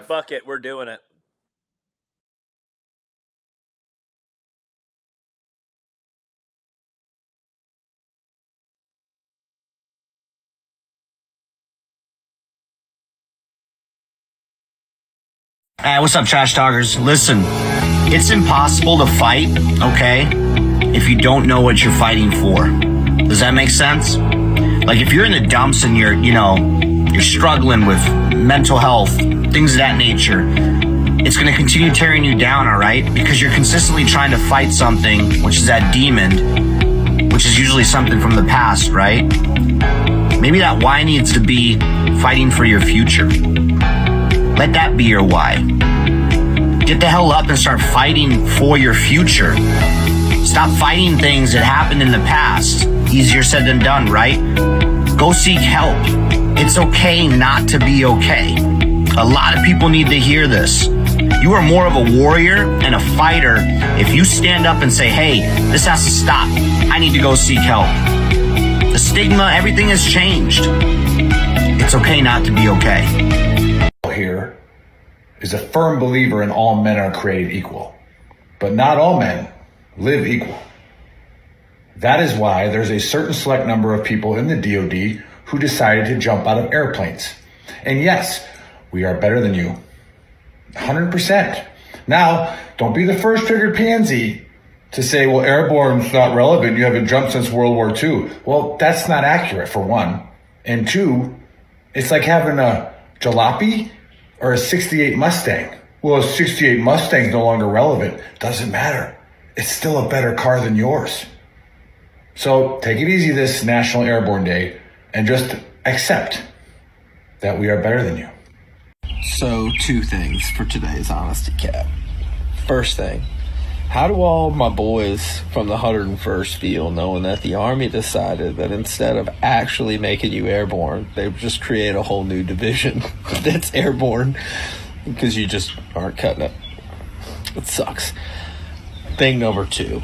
five. Fuck it, we're doing it. Hey, what's up, trash talkers? Listen, it's impossible to fight, okay, if you don't know what you're fighting for. Does that make sense? Like, if you're in the dumps and you're, you know, you're struggling with mental health, things of that nature, it's going to continue tearing you down, all right? Because you're consistently trying to fight something, which is that demon, which is usually something from the past, right? Maybe that why needs to be fighting for your future. Let that be your why. Get the hell up and start fighting for your future. Stop fighting things that happened in the past. Easier said than done, right? Go seek help. It's okay not to be okay. A lot of people need to hear this. You are more of a warrior and a fighter if you stand up and say, hey, this has to stop. I need to go seek help. The stigma, everything has changed. It's okay not to be okay. here is a firm believer in all men are created equal, but not all men live equal. That is why there's a certain select number of people in the DoD who decided to jump out of airplanes. And yes, we are better than you. 100%. Now, don't be the first triggered pansy to say, well, airborne's not relevant. You haven't jumped since World War II. Well, that's not accurate, for one. And two, it's like having a jalopy or a 68 Mustang. Well, a 68 Mustang's no longer relevant. Doesn't matter. It's still a better car than yours. So take it easy this National Airborne Day and just accept that we are better than you. So, two things for today's Honesty Cap. First thing, how do all my boys from the 101st feel knowing that the Army decided that instead of actually making you airborne, they just create a whole new division that's airborne because you just aren't cutting it? It sucks. Thing number two,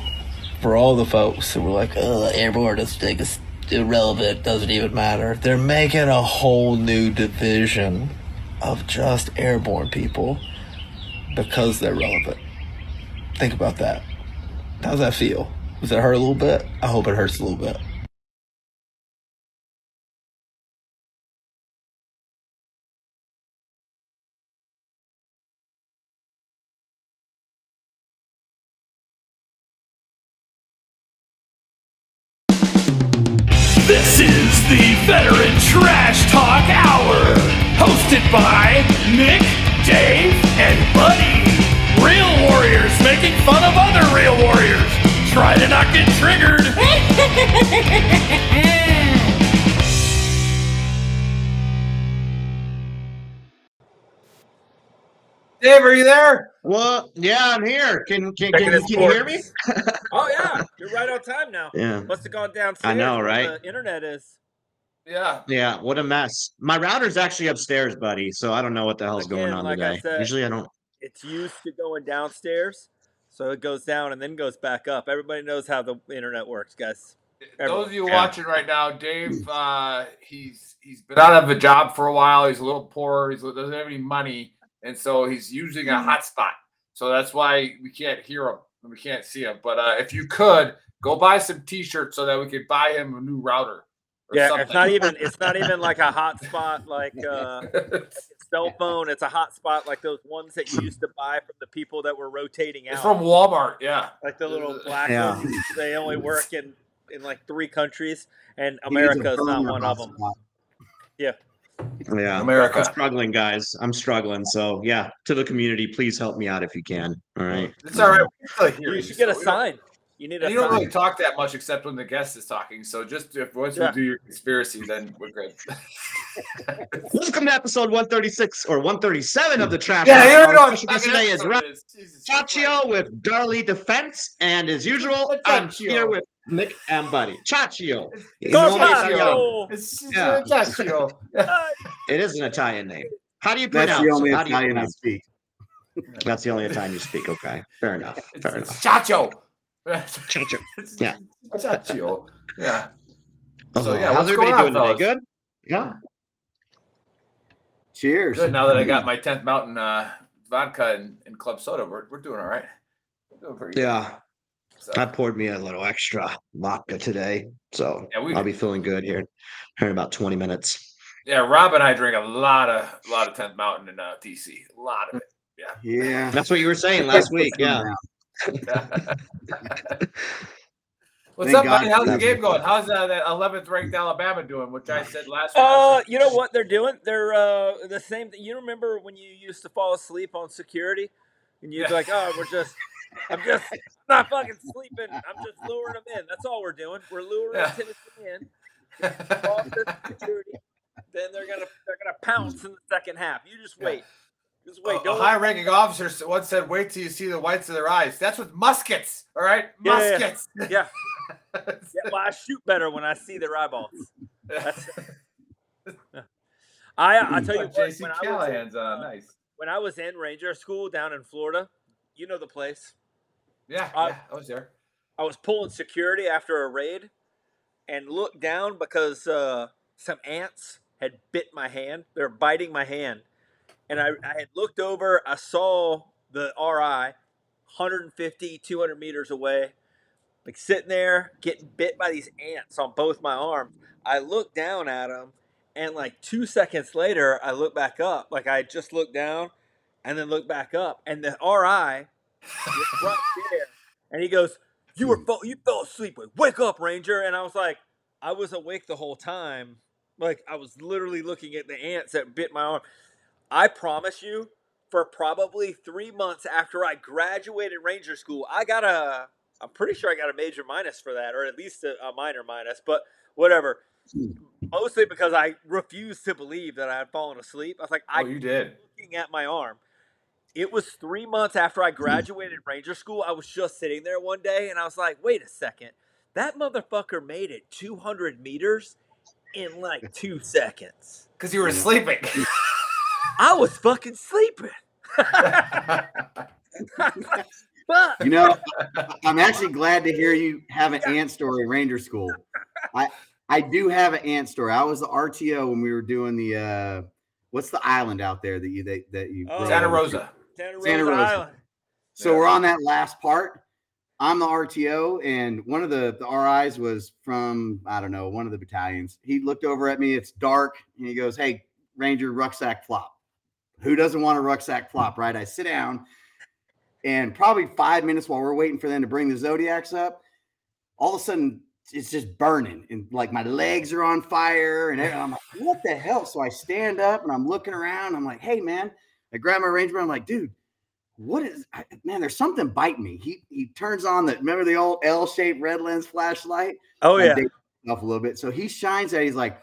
for all the folks who were like, oh, airborne is thing is irrelevant, doesn't even matter, they're making a whole new division of just airborne people because they're relevant. Think about that. How's that feel? Does it hurt a little bit? I hope it hurts a little bit. This is the Veteran Trash Talk Hour, hosted by Nick, Dave, and Buddy. Real warriors making fun of other real warriors. Try to not get triggered. Dave, are you there? Well, yeah, I'm here. Can can, Checking can, can you hear me? Oh yeah, you're right on time now. Yeah. Must have gone downstairs. I know, right? The internet is. Yeah. Yeah, what a mess. My router's actually upstairs, buddy, so I don't know what the hell's going on like I today. said- Usually I don't. It's used to going downstairs, so it goes down and then goes back up. Everybody knows how the internet works, guys. Those of you Yeah. watching right now, Dave, uh, he's he's been out of a job for a while. He's a little poor. He doesn't have any money, and so he's using a hotspot. So that's why we can't hear him and we can't see him. But uh, if you could go buy some T-shirts so that we could buy him a new router. or Yeah, something. it's not even it's not even like a hotspot like uh cell phone. It's a hotspot like those ones that you used to buy from the people that were rotating out. it's from Walmart. Yeah. like the little black Yeah. ones. They only work in in like three countries, and America is not one of them. Yeah. Yeah, America. I'm struggling, guys. I'm struggling. So yeah, to the community, please help me out if you can. All right. It's all right. We can still hear You should get a so sign. You need a you don't sign. really talk that much except when the guest is talking. So just if once Yeah. we do your conspiracy, then we're good. Welcome to episode 136 or 137 of the Trash. yeah, Talk. you don't know Our what today is Ryan Jesus Ciaccio with Darley Defense, and as usual, I'm here with Nick and Buddy. Ciaccio. Go know me, It's, it's Yeah. a It is an Italian name. How do you That's pronounce the only it? How do you Italian I speak. That's the only Italian you speak. Okay, fair enough. Fair it's enough. Ciaccio. Ciaccio. Yeah. Ciaccio. Yeah. Oh, So, yeah, how's what's everybody going on, doing today? Good. Yeah. Cheers. Good. Now that I got my 10th Mountain uh, vodka and, and club soda, we're, we're doing all right. Doing pretty good. Yeah, So, I poured me a little extra vodka today, so Yeah, we- I'll be feeling good here, here in about 20 minutes. yeah, Rob and I drink a lot of a lot of 10th Mountain in uh, DC. A lot of it. Yeah. Yeah, that's what you were saying last week. Yeah. What's Thank up, buddy? How's the game that. going? How's uh, that 11th ranked Alabama doing? Which I said last week. Uh, you know what they're doing? They're uh the same. thing. You remember when you used to fall asleep on security, and you'd be like, "Oh, we're just, I'm just not fucking sleeping. I'm just luring them in. That's all we're doing. We're luring Yeah. Tennessee in. Security. Then they're gonna they're gonna pounce in the second half. You just wait. Just wait. a Don't high-ranking officer once said, "Wait till you see the whites of their eyes." That's with muskets. All right, Yeah, yeah, yeah. muskets. yeah. yeah. Well, I shoot better when I see their eyeballs. That's, I I tell you what, JC when I was in, uh, uh, nice. when I was in Ranger School down in Florida, you know the place. Yeah, uh, yeah, I was there. I was pulling security after a raid and looked down because uh, some ants had bit my hand. They were biting my hand. And I, I had looked over, I saw the RI 150, 200 meters away, like sitting there getting bit by these ants on both my arms. I looked down at him, and like two seconds later, I look back up. Like I just looked down and then look back up, and the RI was right there. And he goes, "You were hmm. fo- you fell asleep. Wake up, Ranger!" And I was like, I was awake the whole time. Like I was literally looking at the ants that bit my arm. I promise you, for probably three months after I graduated Ranger School, I got a. I'm pretty sure I got a major minus for that, or at least a, a minor minus. But whatever. Hmm. Mostly because I refused to believe that I had fallen asleep. I was like, I Oh, you did. looking at my arm. It was three months after I graduated Ranger School. I was just sitting there one day and I was like, wait a second. That motherfucker made it 200 meters in like two seconds. Because you were sleeping. I was fucking sleeping. Fuck. You know, I- I'm actually glad to hear you have an ant story in Ranger School. I I do have an ant story. I was the RTO when we were doing the uh what's the island out there that you that, that you Oh. rode Santa? Rosa. Santa Rosa, Santa Rosa. Island. So we're on that last part. I'm the RTO, and one of the, the RIs was from, I don't know, one of the battalions. He looked over at me, it's dark, and he goes, Hey, Ranger, rucksack flop. Who doesn't want a rucksack flop, right? I sit down, and probably five minutes while we're waiting for them to bring the Zodiacs up, all of a sudden it's just burning, and like my legs are on fire, and I'm like, What the hell? So I stand up and I'm looking around. I'm like, Hey, man. I grab my ranger. I'm like, dude, what is I- man? There's something biting me. He he turns on the remember the old L-shaped red lens flashlight. Oh, yeah. Off a little bit. So he shines that. He's like,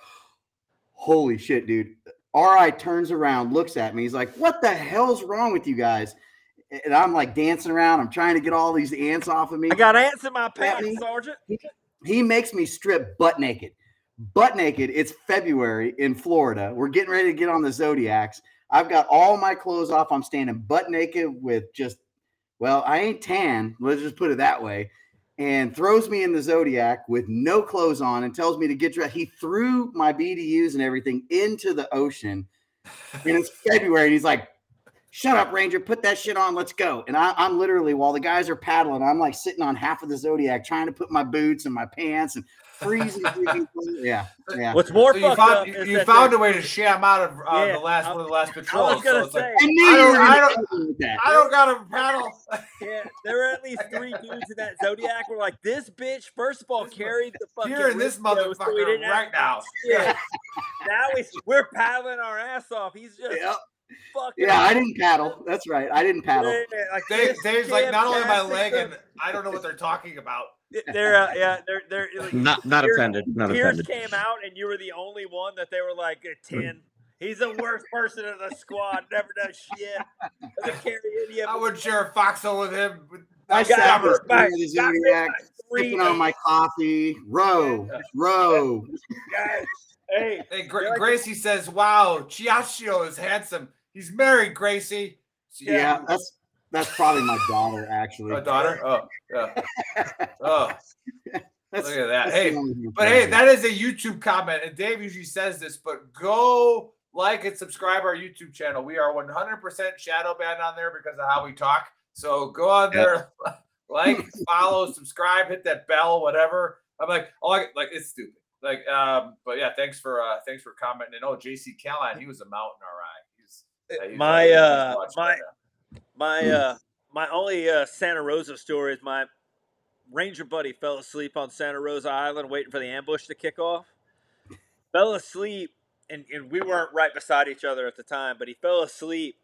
holy shit, dude. Ri turns around, looks at me. He's like, what the hell's wrong with you guys? And I'm like dancing around. I'm trying to get all these ants off of me. I got ants in my pants, Sergeant. He makes me strip butt naked. Butt naked. It's February in Florida. We're getting ready to get on the Zodiacs. I've got all my clothes off. I'm standing butt naked with just, well, I ain't tan. Let's just put it that way. And throws me in the Zodiac with no clothes on and tells me to get dressed. He threw my BDUs and everything into the ocean. And it's February. And he's like, shut up, Ranger, put that shit on, let's go. And I, I'm literally, while the guys are paddling, I'm like sitting on half of the Zodiac trying to put my boots and my pants and freezing. freezing cold. yeah, yeah. What's more So you found up you, you found they're- a way to sham out of uh, Yeah, the last I- one of the last patrols. I was gonna so it's like, I knew I don't- were I don't- tell me with that. I don't got a paddle. Yeah, there were at least three dudes in that Zodiac. Were like, this bitch. First of all, carried the fucking. You're in this radio, so motherfucker right now. Yeah. now we, we're paddling our ass off. He's just Yep. fucking. Yeah, I didn't paddle. That's right. I didn't paddle. Yeah, like Dave, Dave's like, not only my leg, and. I don't know what they're talking about. They're uh, yeah, they're they're like, Not not Pierce- offended. Not Pierce offended. came out and you were the only one that they were like a ten. He's the worst person in the squad. Never does shit. Doesn't carry any of I it. would share a foxhole with him. I That's sat got never. this by- got Zodiac, three sipping on my coffee. Row, row. guys. Hey, Hey, Gra- like- Gracie says, "Wow, Ciaccio is handsome. He's married, Gracie." So, Yeah, that's that's probably my daughter actually. My daughter. Oh, yeah. Oh, That's, look at that. Hey, the only thing but hey, that is a YouTube comment, and Dave usually says this, but go like and subscribe our YouTube channel. We are 100% shadow banned on there because of how we talk. So go on Yep. there, like, follow, subscribe, hit that bell, whatever. I'm like, oh, I, like it's stupid. Like, um, but yeah, thanks for uh thanks for commenting. And oh, JC Callan, he was a mountain RI. He's, yeah, he's My, uh, my- right now. My uh my only uh Santa Rosa story is my ranger buddy fell asleep on Santa Rosa Island waiting for the ambush to kick off. fell asleep and, and we weren't right beside each other at the time, but he fell asleep.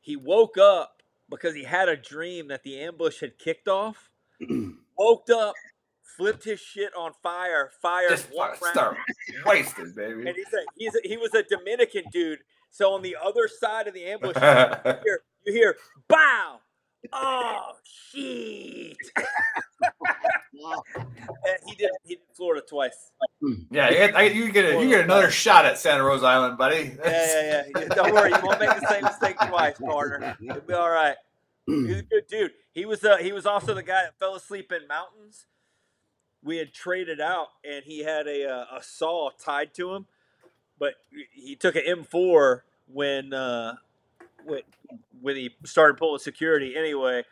He woke up because he had a dream that the ambush had kicked off. Woke up, flipped his shit on fire, fired just one round. start wasted, baby. And he's a, he's a, he was a Dominican dude. So on the other side of the ambush, hear, you hear bow. Oh shit! and he did he did Florida twice. yeah, you get, you get a, you get another shot at Santa Rosa Island, buddy. Yeah, yeah, yeah. yeah. Don't worry, you won't make the same mistake twice, partner. It'll be all right. He's a good dude. He was uh, he was also the guy that fell asleep in mountains. We had traded out, and he had a uh, a saw tied to him, but he took an M4 when uh, when he started pulling security. Anyway,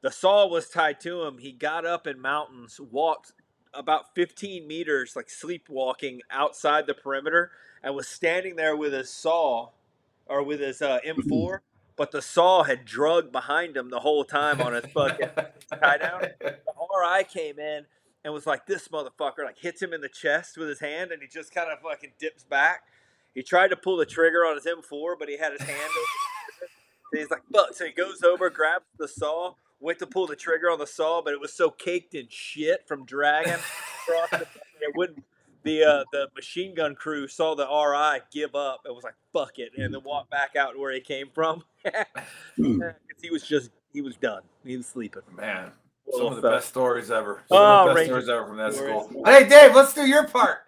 the saw was tied to him. He got up in mountains, walked about 15 meters, like sleepwalking outside the perimeter, and was standing there with his saw or with his uh, M4. But the saw had drug behind him the whole time on his fucking tie down. RI came in and was like, "This motherfucker!" Like hits him in the chest with his hand, and he just kind of fucking dips back. He tried to pull the trigger on his M4, but he had his hand. And he's like, "Fuck!" So he goes over, grabs the saw, went to pull the trigger on the saw, but it was so caked in shit from dragging across the it wouldn't. The uh, the machine gun crew saw the RI give up and was like, "Fuck it," and then walked back out to where he came from. he was just he was done. He was sleeping. Man, Poor some of the fella. best stories ever. Some Oh, of the best Ranger stories ever from that stories. school. Hey, Dave, let's do your part.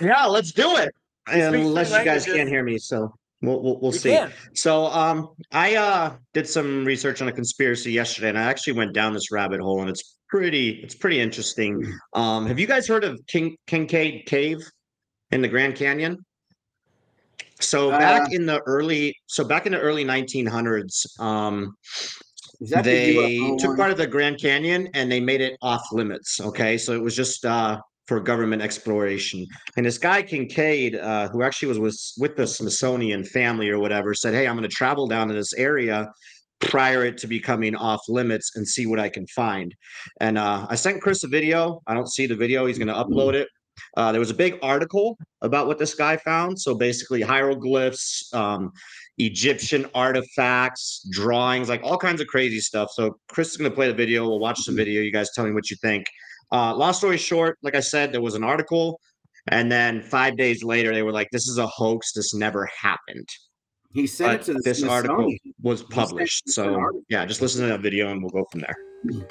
Yeah, let's do it. Unless you guys can't hear me, so we'll we'll, we'll We see. can. So um I uh did some research on a conspiracy yesterday and I actually went down this rabbit hole and it's pretty it's pretty interesting. Um have you guys heard of King Kincaid Cave in the Grand Canyon? So Uh, back in the early so back in the early 1900s um Is the they took part of the Grand Canyon and they made it off limits. Okay, so it was just uh, for government exploration. And this guy Kincaid, uh, who actually was, with the Smithsonian family or whatever, said, "Hey, I'm going to travel down to this area." prior to becoming off limits and see what I can find. And uh, I sent Chris a video. I don't see the video. He's going to upload it. Uh, there was a big article about what this guy found. So basically, hieroglyphs, um, Egyptian artifacts, drawings, like all kinds of crazy stuff. So Chris is going to play the video. We'll watch the video. You guys tell me what you think. Uh, long story short, like I said, there was an article, and then five days later, they were like, "This is a hoax. This never happened." He said But it to the this article was published. it to an So yeah, just listen to that video, and we'll go from there.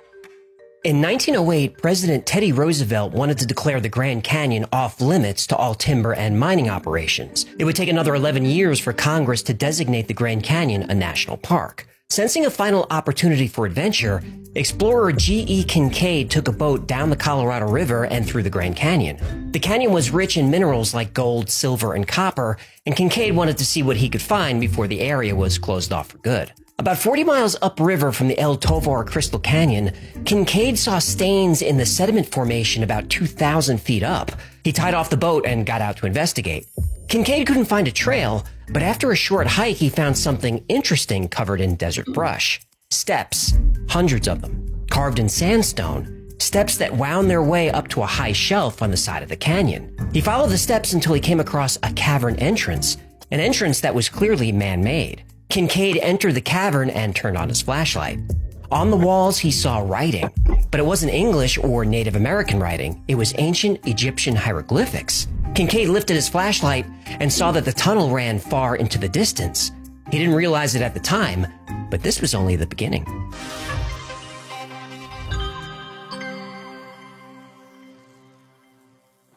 In 1908, President Teddy Roosevelt wanted to declare the Grand Canyon off limits to all timber and mining operations. It would take another 11 years for Congress to designate the Grand Canyon a national park. Sensing a final opportunity for adventure, explorer G.E. Kincaid took a boat down the Colorado River and through the Grand Canyon. The canyon was rich in minerals like gold, silver, and copper, and Kincaid wanted to see what he could find before the area was closed off for good. About 40 miles upriver from the El Tovar Crystal Canyon, Kincaid saw stains in the sediment formation about 2,000 feet up. He tied off the boat and got out to investigate. Kincaid couldn't find a trail, but after a short hike, he found something interesting covered in desert brush. Steps, hundreds of them, carved in sandstone, steps that wound their way up to a high shelf on the side of the canyon. He followed the steps until he came across a cavern entrance, an entrance that was clearly man made. Kincaid entered the cavern and turned on his flashlight. On the walls, he saw writing, but it wasn't English or Native American writing. It was ancient Egyptian hieroglyphics. Kincaid lifted his flashlight and saw that the tunnel ran far into the distance. He didn't realize it at the time, but this was only the beginning.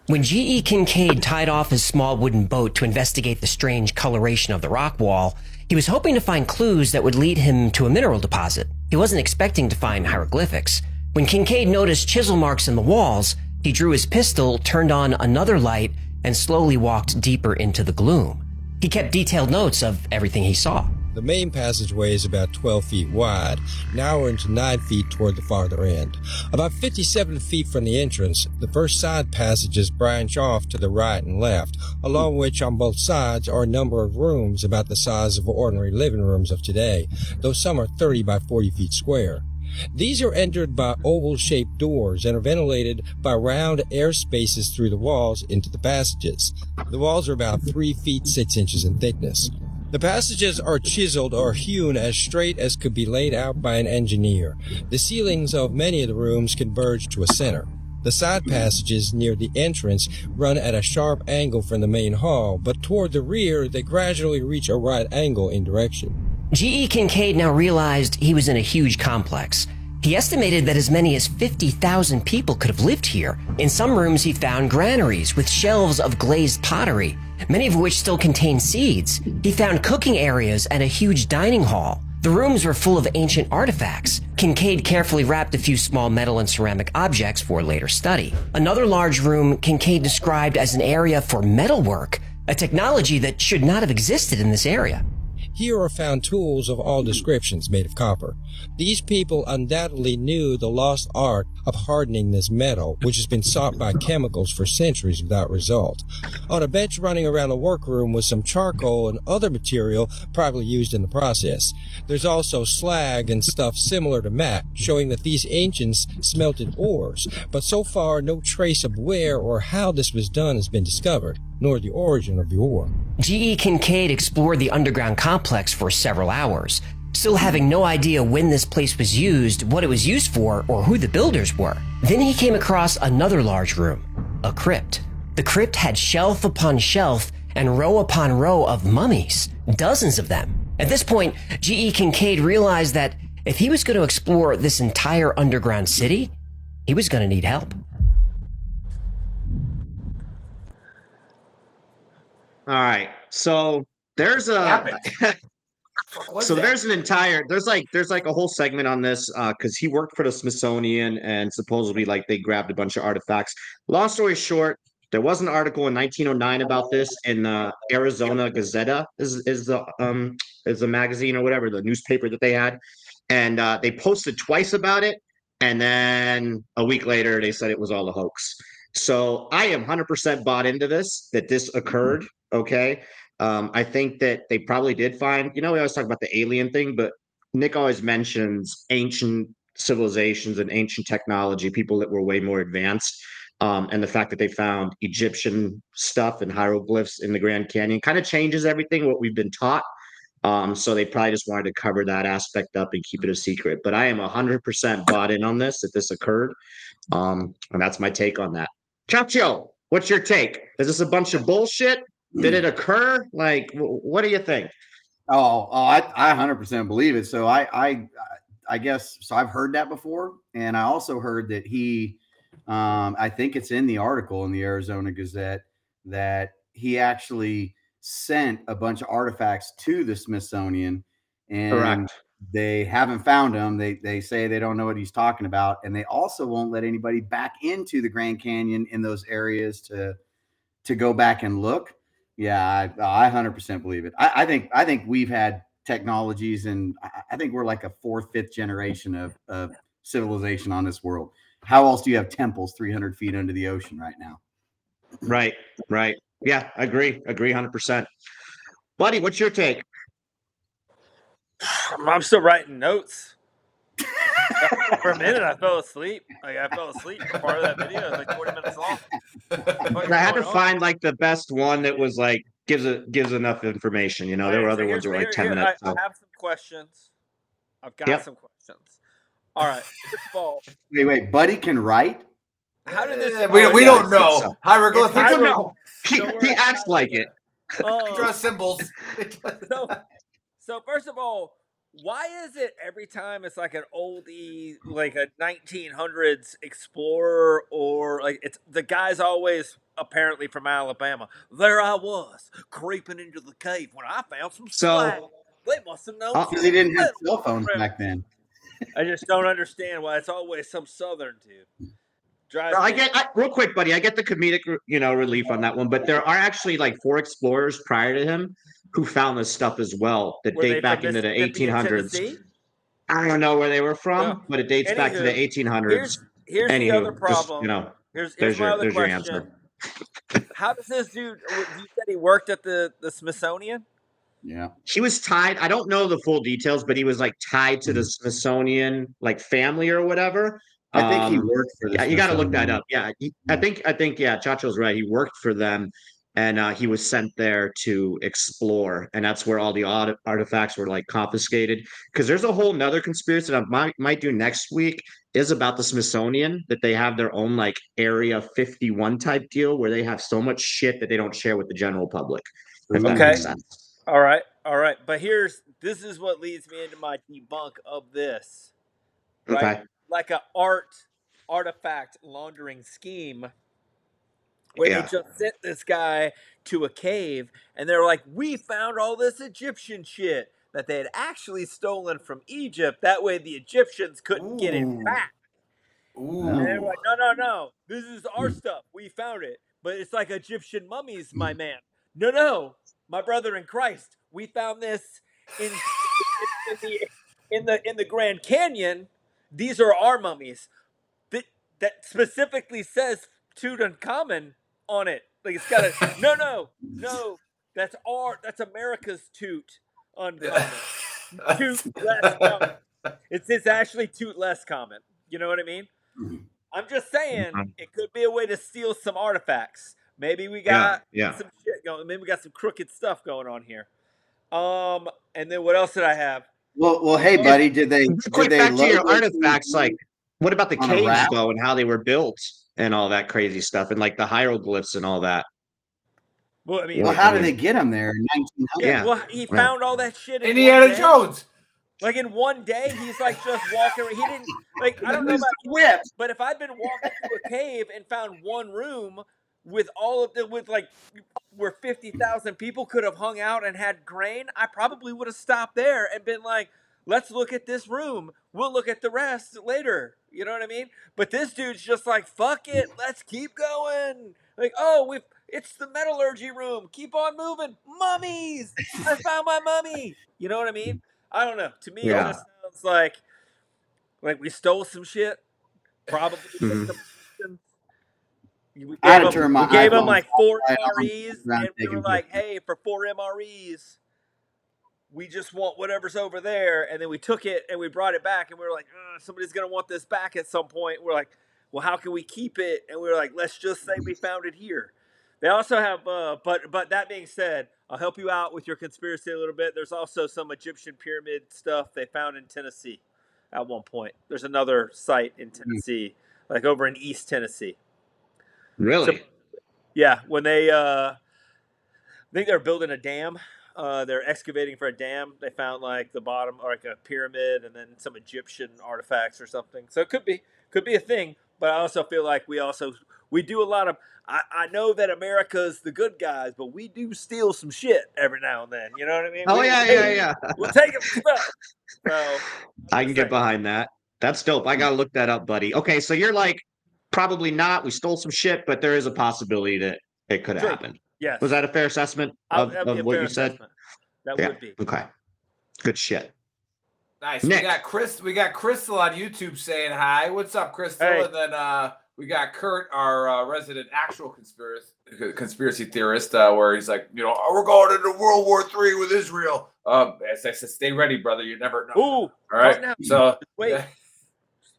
When G.E. Kincaid tied off his small wooden boat to investigate the strange coloration of the rock wall, he was hoping to find clues that would lead him to a mineral deposit. He wasn't expecting to find hieroglyphics. When Kincaid noticed chisel marks in the walls, he drew his pistol, turned on another light, and slowly walked deeper into the gloom. He kept detailed notes of everything he saw. The main passageway is about 12 feet wide, narrowing to 9 feet toward the farther end. About 57 feet from the entrance, the first side passages branch off to the right and left, along which on both sides are a number of rooms about the size of ordinary living rooms of today, though some are 30 by 40 feet square. These are entered by oval-shaped doors and are ventilated by round air spaces through the walls into the passages. The walls are about 3 feet 6 inches in thickness. The passages are chiseled or hewn as straight as could be laid out by an engineer. The ceilings of many of the rooms converge to a center. The side passages near the entrance run at a sharp angle from the main hall, but toward the rear they gradually reach a right angle in direction. G.E. Kincaid now realized he was in a huge complex. He estimated that as many as 50,000 people could have lived here. In some rooms, he found granaries with shelves of glazed pottery, many of which still contain seeds. He found cooking areas and a huge dining hall. The rooms were full of ancient artifacts. Kincaid carefully wrapped a few small metal and ceramic objects for later study. Another large room Kincaid described as an area for metalwork, a technology that should not have existed in this area. Here are found tools of all descriptions made of copper. These people undoubtedly knew the lost art of hardening this metal, which has been sought by chemicals for centuries without result. On a bench running around the workroom was some charcoal and other material probably used in the process. There's also slag and stuff similar to matte, showing that these ancients smelted ores, but so far no trace of where or how this was done has been discovered nor the origin of the ore. G.E. Kincaid explored the underground complex for several hours, still having no idea when this place was used, what it was used for, or who the builders were. Then he came across another large room, a crypt. The crypt had shelf upon shelf and row upon row of mummies, dozens of them. At this point, G.E. Kincaid realized that if he was going to explore this entire underground city, he was going to need help. All right. So there's a so there's an entire there's like there's like a whole segment on this uh because he worked for the Smithsonian and supposedly like they grabbed a bunch of artifacts. Long story short, there was an article in 1909 about this in the Arizona Gazette is is the um is the magazine or whatever the newspaper that they had, and uh, they posted twice about it, and then a week later they said it was all a hoax. So I am 100% bought into this that this occurred. Okay. Um, I think that they probably did find, you know, we always talk about the alien thing, but Nick always mentions ancient civilizations and ancient technology, people that were way more advanced. Um, and the fact that they found Egyptian stuff and hieroglyphs in the Grand Canyon kind of changes everything what we've been taught. Um, so they probably just wanted to cover that aspect up and keep it a secret. But I am 100% bought in on this that this occurred. Um, and that's my take on that. Ciaccio, what's your take? Is this a bunch of bullshit? Did it occur? Like, what do you think? Oh, oh I, I 100% believe it. So I, I, I guess so. I've heard that before, and I also heard that he, um, I think it's in the article in the Arizona Gazette that he actually sent a bunch of artifacts to the Smithsonian, and Correct. They haven't found them. They they say they don't know what he's talking about, and they also won't let anybody back into the Grand Canyon in those areas to to go back and look. Yeah, I, I 100% believe it. I, I think I think we've had technologies, and I, I think we're like a fourth, fifth generation of, of civilization on this world. How else do you have temples 300 feet under the ocean right now? Right, right. Yeah, I agree. Agree 100%. Buddy, what's your take? I'm still writing notes. For a minute, I fell asleep. Like I fell asleep for part of that video. It was like 40 minutes long. What I had to on? find like the best one that was like gives it gives enough information. You know, there were Alright, so other ones that were like 10 minutes. I, I have some questions. I've got Yep. some questions. All right. First Wait, wait, Buddy can write. how did this? Eh, we, we don't know so. hieroglyphics. I don't we know. He, he acts like it. Oh, Draw symbols. so, so first of all, why is it every time it's like an oldie, like a 1900s explorer, or like it's the guy's always apparently from Alabama? There I was creeping into the cave when I found some So- slag. They must have known. Uh, Because he didn't have cell phones back then. I just don't understand why it's always some southern dude. drives No, I get I, real quick, buddy. I get the comedic, you know, relief on that one, but there are actually like four explorers prior to him who found this stuff as well that Were date back into the 1800s. I don't know where they were from, Well, but it dates back to the 1800s. Here's here's the Anywho, other just, problem. you know, here's, here's my your- other there's your question. answer. How does this dude? You said he worked at the the Smithsonian. Yeah. he was tied. I don't know the full details, but he was like tied to the Smithsonian like family or whatever. I think he Um, worked for the Yeah, you got to look that up. Yeah, he- I think I think yeah, Ciaccio's right. He worked for them, and uh, he was sent there to explore, and that's where all the art- artifacts were like confiscated. Because there's a whole nother conspiracy that I might might do next week is about the Smithsonian that they have their own like Area 51 type deal where they have so much shit that they don't share with the general public. Okay. All right, all right. But here's this is what leads me into my debunk of this. Right? Okay. Like a art artifact laundering scheme where Yeah. they just sent this guy to a cave and they're like, We found all this Egyptian shit that they had actually stolen from Egypt. That way the Egyptians couldn't get it back. Ooh. And they're like, no, no, no. This is our mm. stuff. We found it. But it's like Egyptian mummies, my mm. man. No, no. My brother in Christ. We found this in, in, in the in the in the Grand Canyon. These are our mummies. That that specifically says Tutankhamun on it. Like it's got a no, no, no. That's our that's America's toot uncommon. toot less common. It's it's actually toot less common. You know what I mean? I'm just saying Mhm. it could be a way to steal some artifacts. Maybe we got yeah. some shit going. Maybe we got some crooked stuff going on here. Um, and then what else did I have? Well, well, hey, buddy, did they did Quick they back to your artifacts, like what about the caves though, and how they were built and all that crazy stuff, and like the hieroglyphs and all that. Well, I mean, Well, how did they get them there in 1900? yeah, Yeah. well, he found all that shit in Indiana one day. Jones. Like in one day, he's like just walking. He didn't like. I don't know about the whip? But if I'd been walking through a cave and found one room with all of the with like where fifty thousand people could have hung out and had grain, I probably would have stopped there and been like, "Let's look at this room. We'll look at the rest later." You know what I mean? But this dude's just like, "Fuck it, let's keep going." Like, oh, we it's the metallurgy room. Keep on moving, mummies. I found my mummy. You know what I mean? I don't know. To me, Yeah. it just sounds like like we stole some shit. Probably Mhm. some Egyptians. We I had gave to turn my we gave them like four MREs, and we were like, "Hey, for four MREs, we just want whatever's over there." And then we took it and we brought it back, and we were like, "Somebody's gonna want this back at some point." We're like, "Well, how can we keep it?" And we were like, "Let's just say we found it here." They also have, uh, but but that being said, I'll help you out with your conspiracy a little bit. There's also some Egyptian pyramid stuff they found in Tennessee at one point. There's another site in Tennessee, like over in East Tennessee. Really? Yeah, when they, uh, I think they're building a dam. Uh, they're excavating for a dam. They found like the bottom, or like a pyramid, and then some Egyptian artifacts or something. So it could be, could be a thing. But I also feel like we also we do a lot of. I, I know that America's the good guys, but we do steal some shit every now and then. You know what I mean? Oh We- yeah, yeah, yeah. We'll take it stuff. So I can get behind that. That's dope. I gotta look that up, buddy. Okay, so you're like probably not. We stole some shit, but there is a possibility that it could have happened. Yes, Was that a fair assessment of, that'd be a of what you said? assessment. That Yeah. would be. Okay. Good shit. Nice. Nick. We got Chris. We got Crystal on YouTube saying hi. What's up, Crystal? Hey. And then uh, we got Kurt, our uh, resident actual conspiracy conspiracy theorist, uh, where he's like, you know, "Oh, we're going into World War Three with Israel. Um, as I said, stay ready, brother. You never know. Ooh, All right. now. So wait,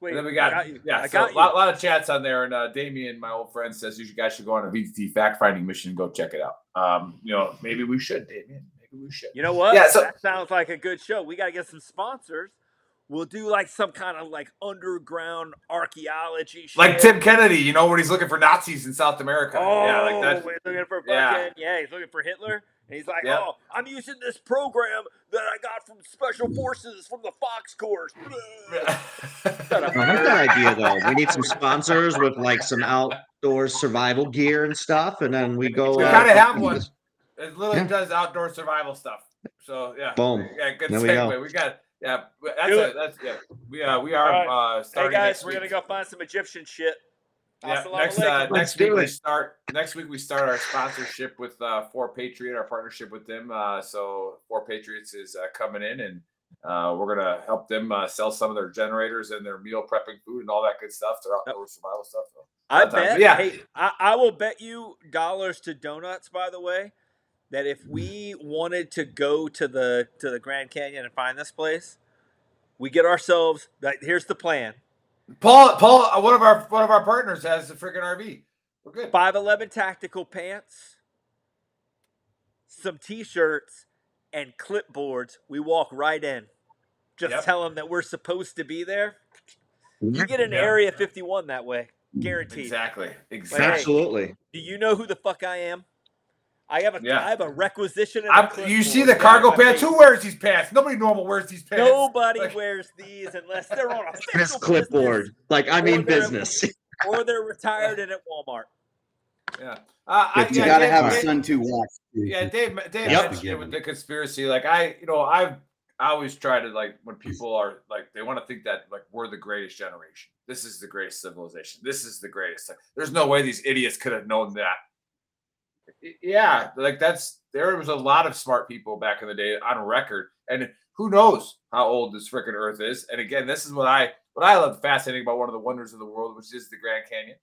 And then we got, got yeah, I so a lot, lot of chats on there, and uh, Damien, my old friend, says you guys should go on a VT fact finding mission and go check it out. Um, you know, maybe we should, Damien. Maybe we should. You know what? Yeah, so- that sounds like a good show. We got to get some sponsors. We'll do like some kind of like underground archaeology. Like Tim Kennedy, you know, when he's looking for Nazis in South America. Oh, yeah, like that. he's looking for fucking, Yeah. yeah. he's looking for Hitler. And he's like, Yep. oh, I'm using this program that I got from Special Forces from the Fox Corps. I like that idea though. We need some sponsors with like some outdoor survival gear and stuff, and then we go. We uh, kind of have fucking one. just- It literally Yeah. does outdoor survival stuff. So yeah, Boom. Yeah, good There we segue. go. We, got yeah. That's it. that's yeah. We uh we are All right. uh Hey guys, next we're gonna go find some Egyptian shit. Yeah, Assalamu next uh, alaikum. next Let's week do we it. start next week we start our sponsorship with uh Four Patriot, our partnership with them. Uh, so Four Patriots is uh, coming in and uh, we're gonna help them uh, sell some of their generators and their meal prepping food and all that good stuff, their outdoor survival stuff. So, I Sometimes. bet. Yeah. Hey, I, I will bet you dollars to donuts. By the way, that if we wanted to go to the to the Grand Canyon and find this place, we get ourselves. Like, here's the plan: Paul, Paul, uh, one of our one of our partners has a freaking RV. We're good. five eleven tactical pants, some t-shirts, and clipboards. We walk right in. Just Yep. tell them that we're supposed to be there. You get an Yeah. Area 51 that way, guaranteed. Exactly. Like, Exactly. hey, Absolutely. Do you know who the fuck I am? I have a I Yeah. I have a requisition. And a I'm, you see the cargo right in my pants? face. Who wears these pants? Nobody normal wears these pants. Nobody Like, wears these unless they're on a This official clipboard. Like, I mean, they're- business. or they're retired and at Walmart. Yeah. Uh, I, you yeah, got to Dave- have a son to watch. Yeah, Dave. Dave Yep. mentioned it with the conspiracy. Like I, you know, I've I always try to like when people are like they want to think that like we're the greatest generation. This is the greatest civilization. This is the greatest. Like, there's no way these idiots could have known that. Yeah, like that's there was a lot of smart people back in the day on record, and who knows how old this freaking Earth is. And again, this is what I what I love fascinating about one of the wonders of the world, which is the Grand Canyon.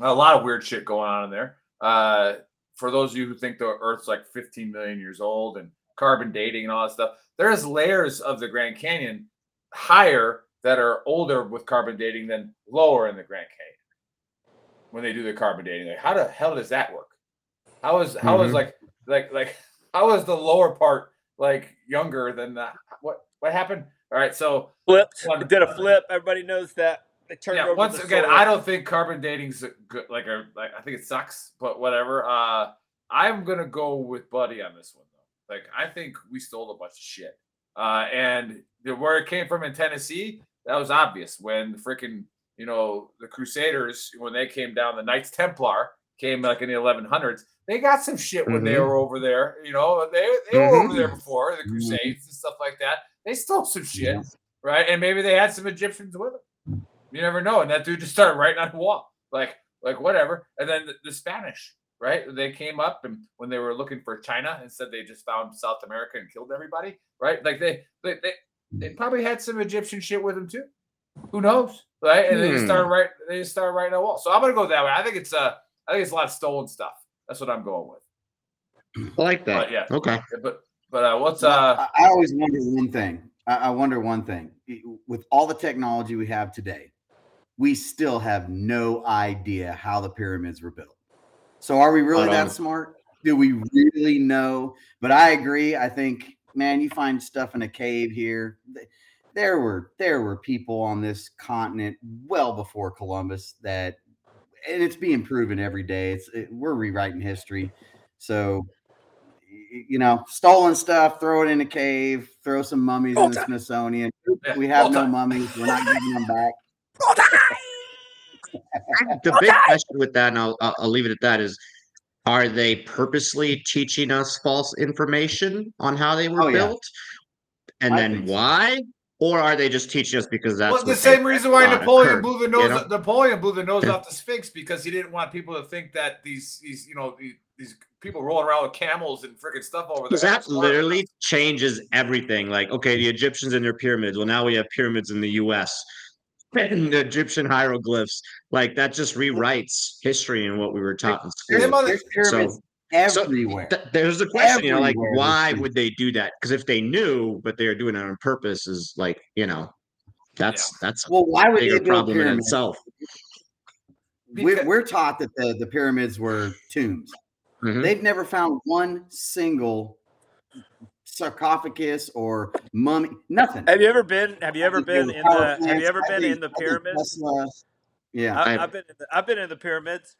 A lot of weird shit going on in there. Uh, for those of you who think the Earth's like 15 million years old and carbon dating and all that stuff, there's layers of the Grand Canyon higher that are older with carbon dating than lower in the Grand Canyon when they do the carbon dating. Like, how the hell does that work? How is how is Mhm. like like like how is the lower part like younger than the what what happened? All right, so Flipped. One- It did a flip. Everybody knows that. They turned yeah over once the again soil. i don't think carbon dating's good like a like i think it sucks but whatever uh i'm gonna go with buddy on this one though like i think we stole a bunch of shit uh and the, where it came from in tennessee that was obvious when freaking you know the crusaders when they came down the knights templar came like in the 1100s they got some shit when they Mhm. were over there you know they, they were over there before the Mhm. crusades and stuff like that they stole some shit Yeah. right and maybe they had some egyptians with them you never know. And that dude just started writing on the wall, like, like whatever. And then the, the Spanish, right? They came up and when they were looking for China and said they just found South America and killed everybody, right? Like they they they, they probably had some Egyptian shit with them too. Who knows, right? And they just Hmm. started right. They just started writing on the wall. So I'm gonna go that way. I think it's uh, I think it's a lot of stolen stuff. That's what I'm going with. I like that. But yeah, Okay. but but uh, what's uh? I, I always wonder one thing. I, I wonder one thing. With all the technology we have today, we still have no idea how the pyramids were built. So are we really that smart? Do we really know? But I agree. I think, man, you find stuff in a cave here. There were there were people on this continent well before Columbus that, and it's being proven every day. It's it, we're rewriting history. So you know, stolen stuff, throw it in a cave, throw some mummies in the Smithsonian. Yeah, We have all no time. mummies. We're not giving them back. the big question with that, and I'll, I'll I'll leave it at that, is are they purposely teaching us false information on how they were Oh, yeah. built? And I then why? so. Or are they just teaching us because that's Well, the same reason why Napoleon occurred, blew the you nose. know? Napoleon blew the nose off the Sphinx because he didn't want people to think that these these you know these, these people rolling around with camels and freaking stuff over there. Because that literally changes everything. Like, okay, the Egyptians and their pyramids. Well, now we have pyramids in the U.S. and the Egyptian hieroglyphs. Like that just rewrites history and what we were taught in school. mother- there's pyramids So- everywhere. Th- there's the question, you know, like why would they do that? Because if they knew, but they are doing it on purpose, is like, you know, that's that's a well, why would bigger they build problem in pyramids? itself. We're, Because- we're taught that the, the pyramids were tombs. Mhm. They've never found one single sarcophagus or mummy, nothing. Have you ever been? Have you ever I think they been in power the? Have you ever been in the pyramids? Yeah. I, I've- I've been. In the, I've been in the pyramids.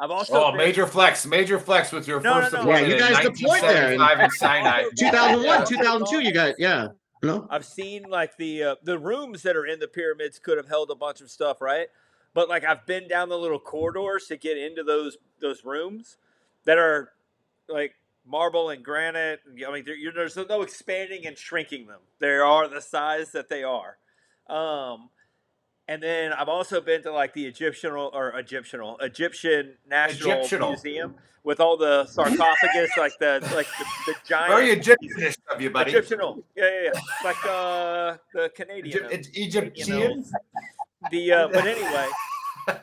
I've also. Oh, been, major flex, major flex with your No, no, first no. deployment Yeah, you in guys deployed there. 1975 in Sinai. 2001, Yeah. 2002, you got yeah. No, I've seen like the uh, the rooms that are in the pyramids could have held a bunch of stuff, right? But like I've been down the little corridors to get into those those rooms that are like marble and granite. I mean, you're, there's no expanding and shrinking them. They are the size that they are. Um, And then I've also been to like the Egyptian or Egyptian Egyptian National Egyptial. Museum with all the sarcophagus, like the like the, the giant Very Egyptianish of you, buddy. Egyptian. Yeah, yeah, yeah. Like uh, the Canadian. It's Egyptian. The uh, but anyway,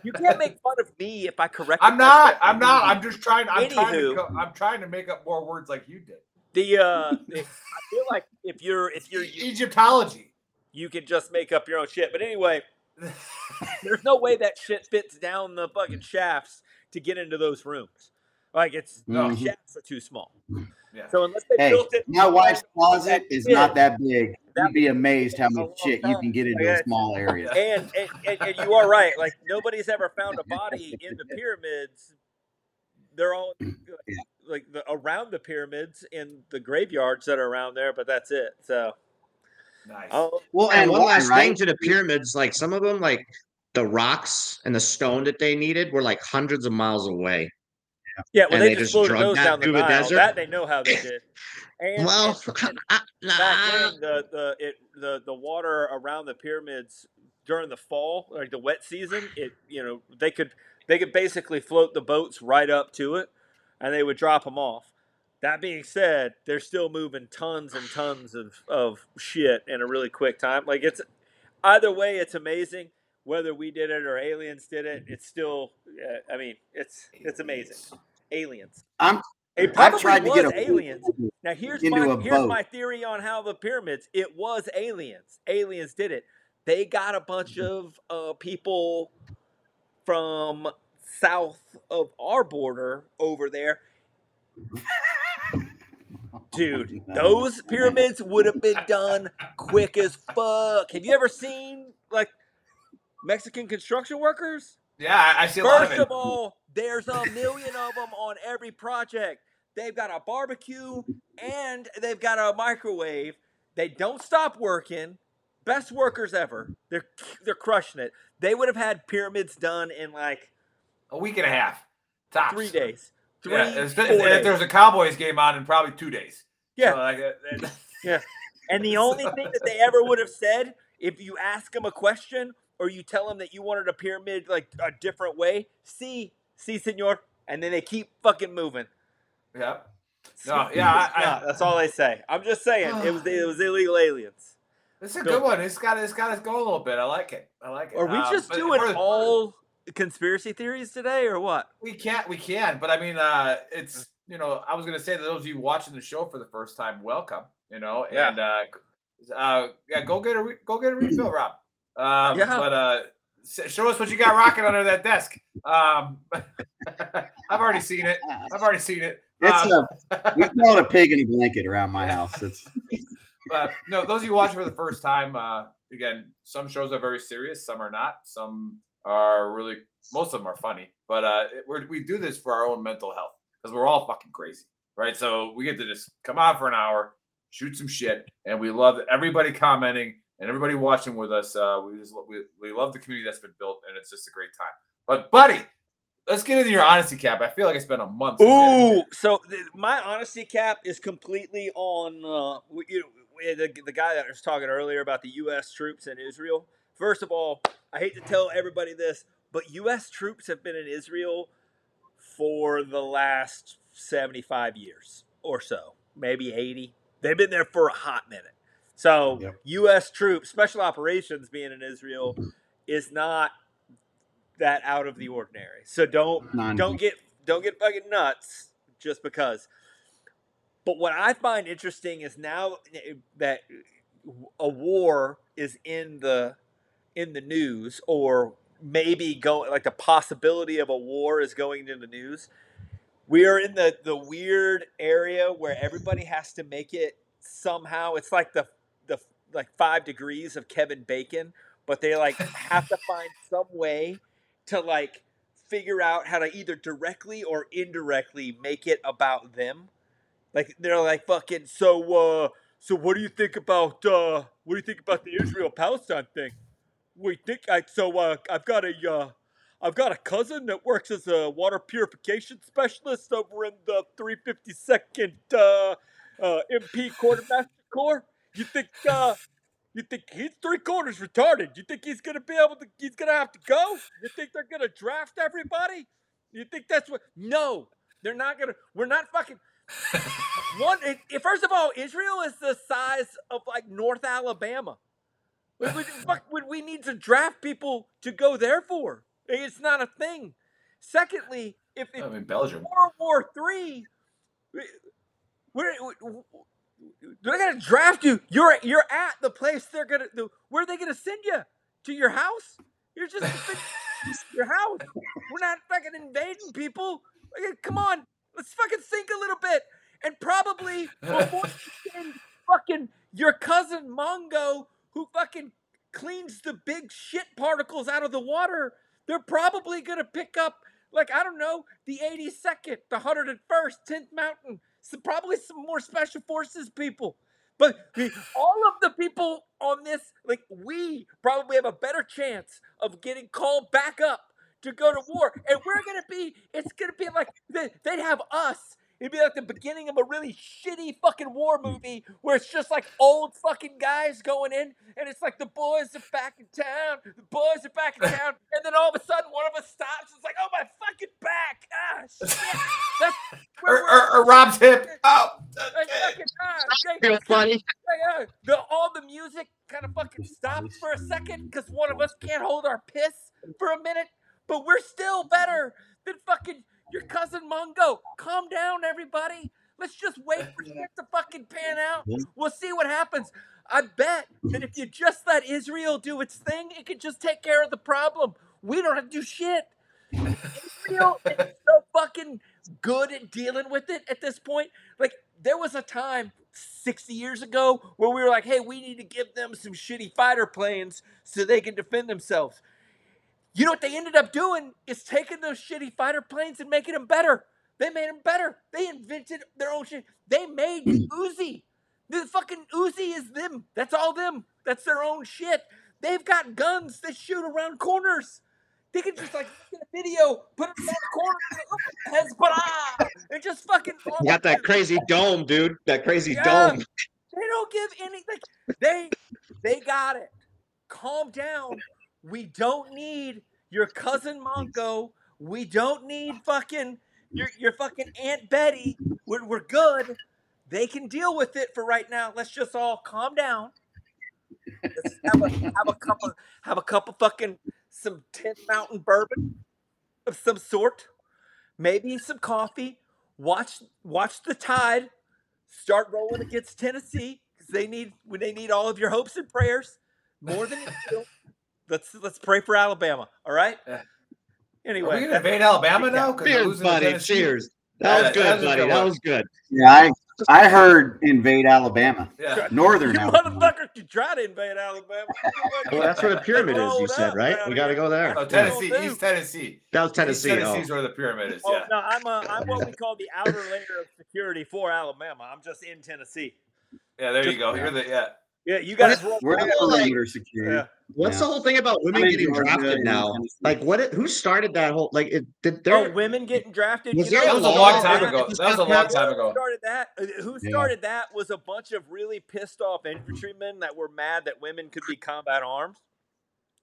you can't make fun of me if I correct. I'm not. I'm not. I'm just trying. I'm trying to. Co- I'm trying to make up more words like you did. The uh, the- I feel like if you're if you're Egyptology. you can just make up your own shit. But anyway, there's no way that shit fits down the fucking shafts to get into those rooms. Like it's No. the shafts are too small. Yeah. So unless they Hey, built it, my wife's closet is big, not that big. that You'd be amazed how much long shit you can get into Yeah. a small area. and, and, and, and you are right. Like nobody's ever found a body in the pyramids. They're all like, like the, around the pyramids in the graveyards that are around there, but that's it. So Nice. oh, Well, And and one why, last thing to the pyramids, like some of them, like the rocks and the stone that they needed were like hundreds of miles away. yeah, well And they, they just just floated drug those down the through the Nile. desert? That they know how they did. And, well, and- and I, back then the the it the the water around the pyramids during the fall like the wet season it you know they could they could basically float the boats right up to it and they would drop them off that being said they're still moving tons and tons of of shit in a really quick time like it's either way it's amazing whether we did it or aliens did it it's still uh, i mean it's it's amazing aliens I'm it I probably tried to was get a aliens now here's my here's boat. my theory on how the pyramids. It was aliens. Aliens did it. They got a bunch of uh, people from south of our border over there. Dude, those pyramids would have been done quick as fuck. Have you ever seen like Mexican construction workers? Yeah, I, I see a lot of First it. of all, there's a million of them on every project. They've got a barbecue and they've got a microwave. They don't stop working. Best workers ever. They're they're crushing it. They would have had pyramids done in like a week and a half. Tops. three days. Three, Yeah, if, four if days. there's a Cowboys game on in probably two days. Yeah. So, like, uh, Yeah. And the only thing that they ever would have said, if you ask them a question or you tell them that you wanted a pyramid like a different way, see, see, senor, and then they keep fucking moving. yeah. No, yeah, I, I, Yeah, that's all they say. I'm just saying it was it was illegal aliens. It's a Go. good one. It's got it's got us go a little bit. I like it. I like it. Are we Um, just but doing for the- all conspiracy theories today, or what? We can't. We can. But I mean, uh, it's you know, I was gonna say to those of you watching the show for the first time, welcome. You know, Yeah. and uh, uh, yeah, go get a re- go get a refill, Rob. Um, Yeah. But uh, show us what you got rocking under that desk. Um, I've already seen it. I've already seen it. It's Um, a we call it a pig in a blanket around my house. It's but no, those of you watching for the first time, uh, again, some shows are very serious, some are not. Some are really, most of them are funny. But uh, we're, we do this for our own mental health because we're all fucking crazy, right? So we get to just come on for an hour, shoot some shit, and we love everybody commenting and everybody watching with us. Uh, we just we, we love the community that's been built, and it's just a great time. But buddy, let's get into your honesty cap. I feel like it's been a month. Ooh, so th- my honesty cap is completely on uh, you know, the, the guy that was talking earlier about the U.S. troops in Israel. First of all, I hate to tell everybody this, but U.S. troops have been in Israel for the last 75 years or so, maybe 80. They've been there for a hot minute. So, Yep. U.S. troops, special operations being in Israel is not that out of the ordinary. So don't non don't get don't get fucking nuts just because. But what I find interesting is now that a war is in the in the news, or maybe going like the possibility of a war is going into the news. We are in the the weird area where everybody has to make it somehow. It's like the the like five degrees of Kevin Bacon, but they like have to find some way to like figure out how to either directly or indirectly make it about them. Like they're like fucking so uh so what do you think about uh what do you think about the Israel Palestine thing? We think I so uh I've got a uh I've got a cousin that works as a water purification specialist over in the 352nd uh, uh, MP Quartermaster Corps. You think uh, You think he's three quarters retarded? You think he's gonna be able to? He's gonna have to go? You think they're gonna draft everybody? You think that's what? No, they're not gonna. We're not fucking. One. It, it- first of all, Israel is the size of like North Alabama. What would, fuck would we need to draft people to go there for? It's not a thing. Secondly, if, if I mean, Belgium. World War Three, we're, they're gonna draft you. You're you're at the place they're gonna. The, where are they gonna send you? To your house? You're just your house. We're not fucking invading people. Like, Come on, let's fucking think a little bit. And probably before you send fucking your cousin Mongo, who fucking cleans the big shit particles out of the water, they're probably gonna pick up like I don't know the 82nd, the 101st, 10th Mountain, so probably some more special forces people. But all of the people on this, like we, probably have a better chance of getting called back up to go to war, and we're gonna be. It's gonna be like they, they'd have us. It'd be like the beginning of a really shitty fucking war movie where it's just like old fucking guys going in, and it's like the boys are back in town, the boys are back in town, and then all of a sudden one of us stops. It's like, oh my fucking back! Ah, shit! That's where Or, or, or Rob's hip. Oh, like, fucking, ah, funny. like, uh, the, all the music kind of fucking stops for a second because one of us can't hold our piss for a minute, but we're still better than fucking your cousin Mungo. Calm down, everybody. Let's just wait for shit to fucking pan out. We'll see what happens. I bet that if you just let Israel do its thing, it could just take care of the problem. We don't have to do shit. Israel is so fucking good at dealing with it at this point. Like, there was a time 60 years ago where we were like, hey, we need to give them some shitty fighter planes so they can defend themselves. You know what they ended up doing is taking those shitty fighter planes and making them better. They made them better. They invented their own shit. They made the Uzi. The fucking Uzi is them. That's all them. That's their own shit. They've got guns that shoot around corners. They can just like get a video, put it in the corner, and say, "Look, Hezbollah, and just fucking. You got that crazy dome, dude. That crazy Yeah. dome. They don't give anything. They they got it. Calm down. We don't need your cousin Mongo. We don't need fucking your your fucking Aunt Betty. We're, we're good. They can deal with it for right now. Let's just all calm down. Let's have a have a cup of have a cup of fucking some Tenth Mountain bourbon of some sort. Maybe some coffee. Watch watch the tide start rolling against Tennessee because they need when they need all of your hopes and prayers more than you feel. Let's let's pray for Alabama. All right. Yeah. Are Anyway, we gonna invade Alabama now? 'Cause they're Cheers, losing to buddy. Cheers. That was good, buddy. That was good. Yeah, I I heard invade Alabama, Yeah. northern you Alabama. motherfuckers can try to invade Alabama. Well, that's where the pyramid is. You said right. We got to go there. Oh, Tennessee, Will. East Tennessee. That was East Tennessee. Tennessee's Oh. where the pyramid is. Oh Yeah. no, I'm a, I'm what we call the outer layer of security for Alabama. I'm just in Tennessee. Yeah, there you go. You're the yeah. Yeah, you guys roll. We're the Like- security. Yeah. What's Yeah. the whole thing about women I'm getting drafted and now? Like, what? It, who started that whole? Like, it did Oh, there? women getting drafted. Was there That was a long time ago. That was a long passed? time Who ago. started that? Uh, Who Yeah. started that was a bunch of really pissed off infantrymen that were mad that women could be combat arms.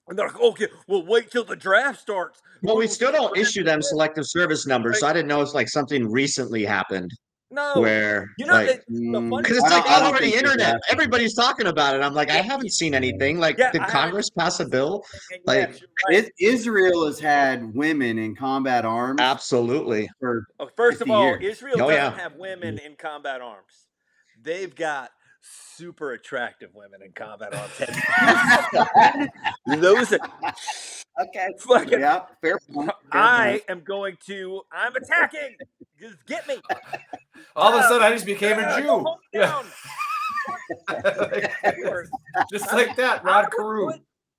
And they're like, okay, well, wait till the draft starts. Well, we still don't issue them selective service numbers, so I didn't know it's like something recently happened No, where, you know, like, the, the Mm, funny because it's like all over the internet. drafted. Everybody's talking about it. I'm like, I haven't seen anything. Like, Yeah, did I Congress pass a bill? and like, right. It, Israel has had women in combat arms Absolutely. for Oh, First of all, years. Israel Oh, doesn't yeah. have women in combat arms. They've got super attractive women in combat arms. Those are okay. fucking. Yeah, fair point. fair I point. am going to. I'm attacking. Just get me. All of a sudden, I um, just became a Jew. Yeah. just like that, Rod Carew.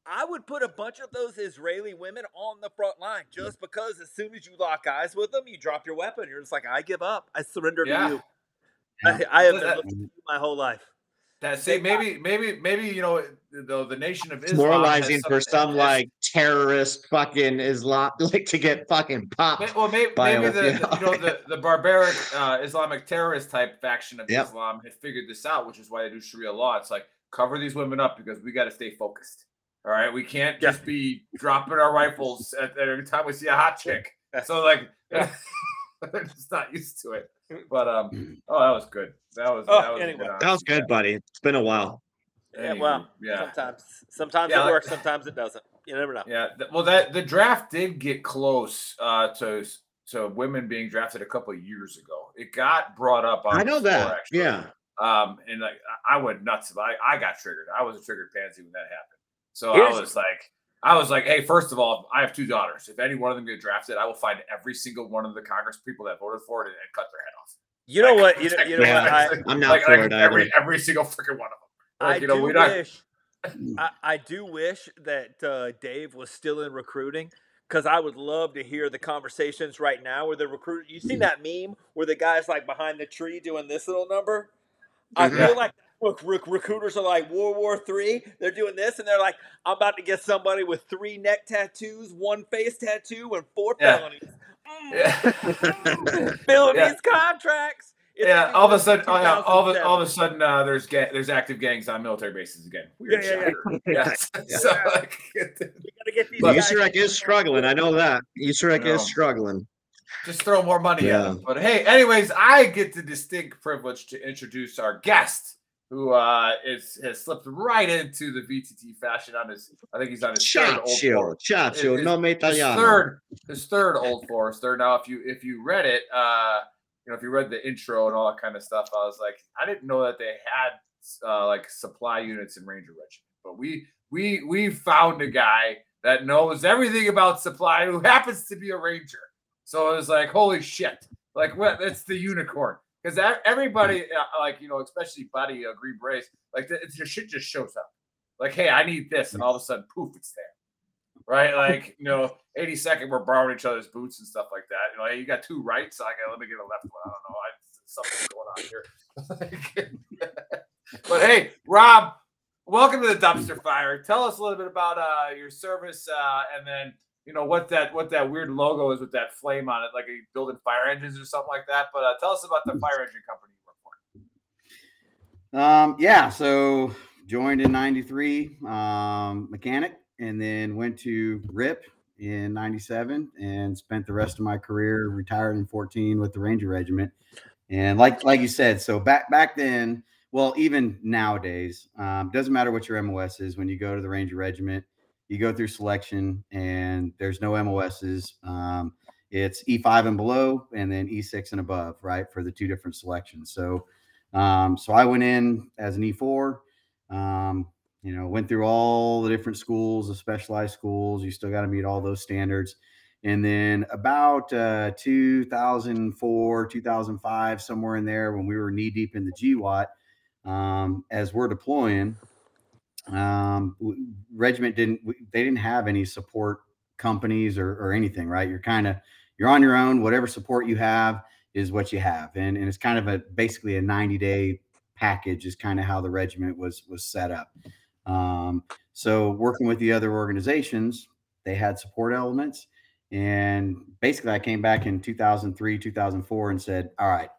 I would put a bunch of those Israeli women on the front line just because as soon as you lock eyes with them, you drop your weapon. You're just like, I give up. I surrender Yeah. to you. I, I have been looking at you my whole life. That see, maybe, maybe, maybe you know, the, the nation of It's Islam moralizing for some has- like terrorist fucking Islam, like to get fucking popped. Well, maybe, maybe a- the you you know, know the, the barbaric uh, Islamic terrorist type faction of Yep. Islam had figured this out, which is why they do Sharia law. It's like cover these women up because we got to stay focused. All right, we can't just be dropping our rifles at, every time we see a hot chick. So like, they're just not used to it. But um, oh, that was good. That was Oh, that was, anyway. good, That was good, buddy. It's been a while. Yeah, Anywho, well, yeah. sometimes sometimes Yeah, it like- works, sometimes it doesn't. You never know. Yeah. th- Well, that the draft did get close uh, to to women being drafted a couple of years ago. It got brought up on I know the floor, that. actually. Yeah. Um, and like I I went nuts. I I got triggered. I was a triggered pansy when that happened. So Here's- I was like, I was like, hey, first of all, I have two daughters. If any one of them get drafted, I will find every single one of the Congress people that voted for it and, and cut their head off. You know what? You know, you know Yeah, what? I, I'm not like, for like it every every single freaking one of them. Like, I you know, do we're wish. I, I do wish that uh, Dave was still in recruiting because I would love to hear the conversations right now where the recruit. You seen that meme where the guy's like behind the tree doing this little number? I Mhm. feel like look, rec- recruiters are like World War Three. They're doing this, and they're like, "I'm about to get somebody with three neck tattoos, one face tattoo, and four Yeah. felonies." Mm, Yeah. filling Yeah. these contracts. It's yeah, all of a sudden, oh, yeah, all of a, all of a sudden, uh, there's ga- there's active gangs on military bases again. Weird Yeah, yeah, shit. yeah. Yeah. So, like, You gotta get these But- guys. USAREC is struggling. I know that. USAREC No. is struggling. just throw more money at Yeah. them. But hey, anyways, I get the distinct privilege to introduce our guest, who uh, is has slipped right into the VTT fashion on his. I think he's on his third old four. ciao, His- nome his third his third old forester. Now, if you if you read it, uh, you know, if you read the intro and all that kind of stuff, I was like, I didn't know that they had uh, like supply units in Ranger Regiment, but we we we found a guy that knows everything about supply who happens to be a ranger. So it was like, holy shit! Like what? It's the unicorn because everybody, uh, like you know, especially Buddy uh, Green Beret, like it's your shit just shows up. Like, hey, I need this, and all of a sudden, poof, it's there right? Like, you know, 80 second, we're borrowing each other's boots and stuff like that. You know, hey, you got two rights. I got let me get a left one. I don't know. I, something's going on here. but hey, Rob, welcome to the dumpster fire. Tell us a little bit about uh, your service, uh, and then you know what that what that weird logo is with that flame on it, like you building fire engines or something like that. But uh, tell us about the fire engine company you work for. Um, yeah, so joined in 93, um, mechanic, and then went to RIP in 97 and spent the rest of my career retired in 14 with the Ranger Regiment. And like like you said, so back back then, well, even nowadays, um, doesn't matter what your MOS is when you go to the Ranger Regiment, you go through selection and there's no MOSs. Um, it's E5 and below, and then E6 and above, right, for the two different selections. So um, so I went in as an E4, um, you know, went through all the different schools, the specialized schools. You still got to meet all those standards. And then about uh, 2004, 2005, somewhere in there, when we were knee deep in the GWOT, um, as we're deploying, um, regiment didn't they didn't have any support companies or, or anything, right? You're kind of, you're on your own, whatever support you have is what you have. And, and it's kind of a, basically a 90 day package is kind of how the regiment was, was set up. Um, so working with the other organizations, they had support elements. And basically I came back in 2003, 2004 and said, all right,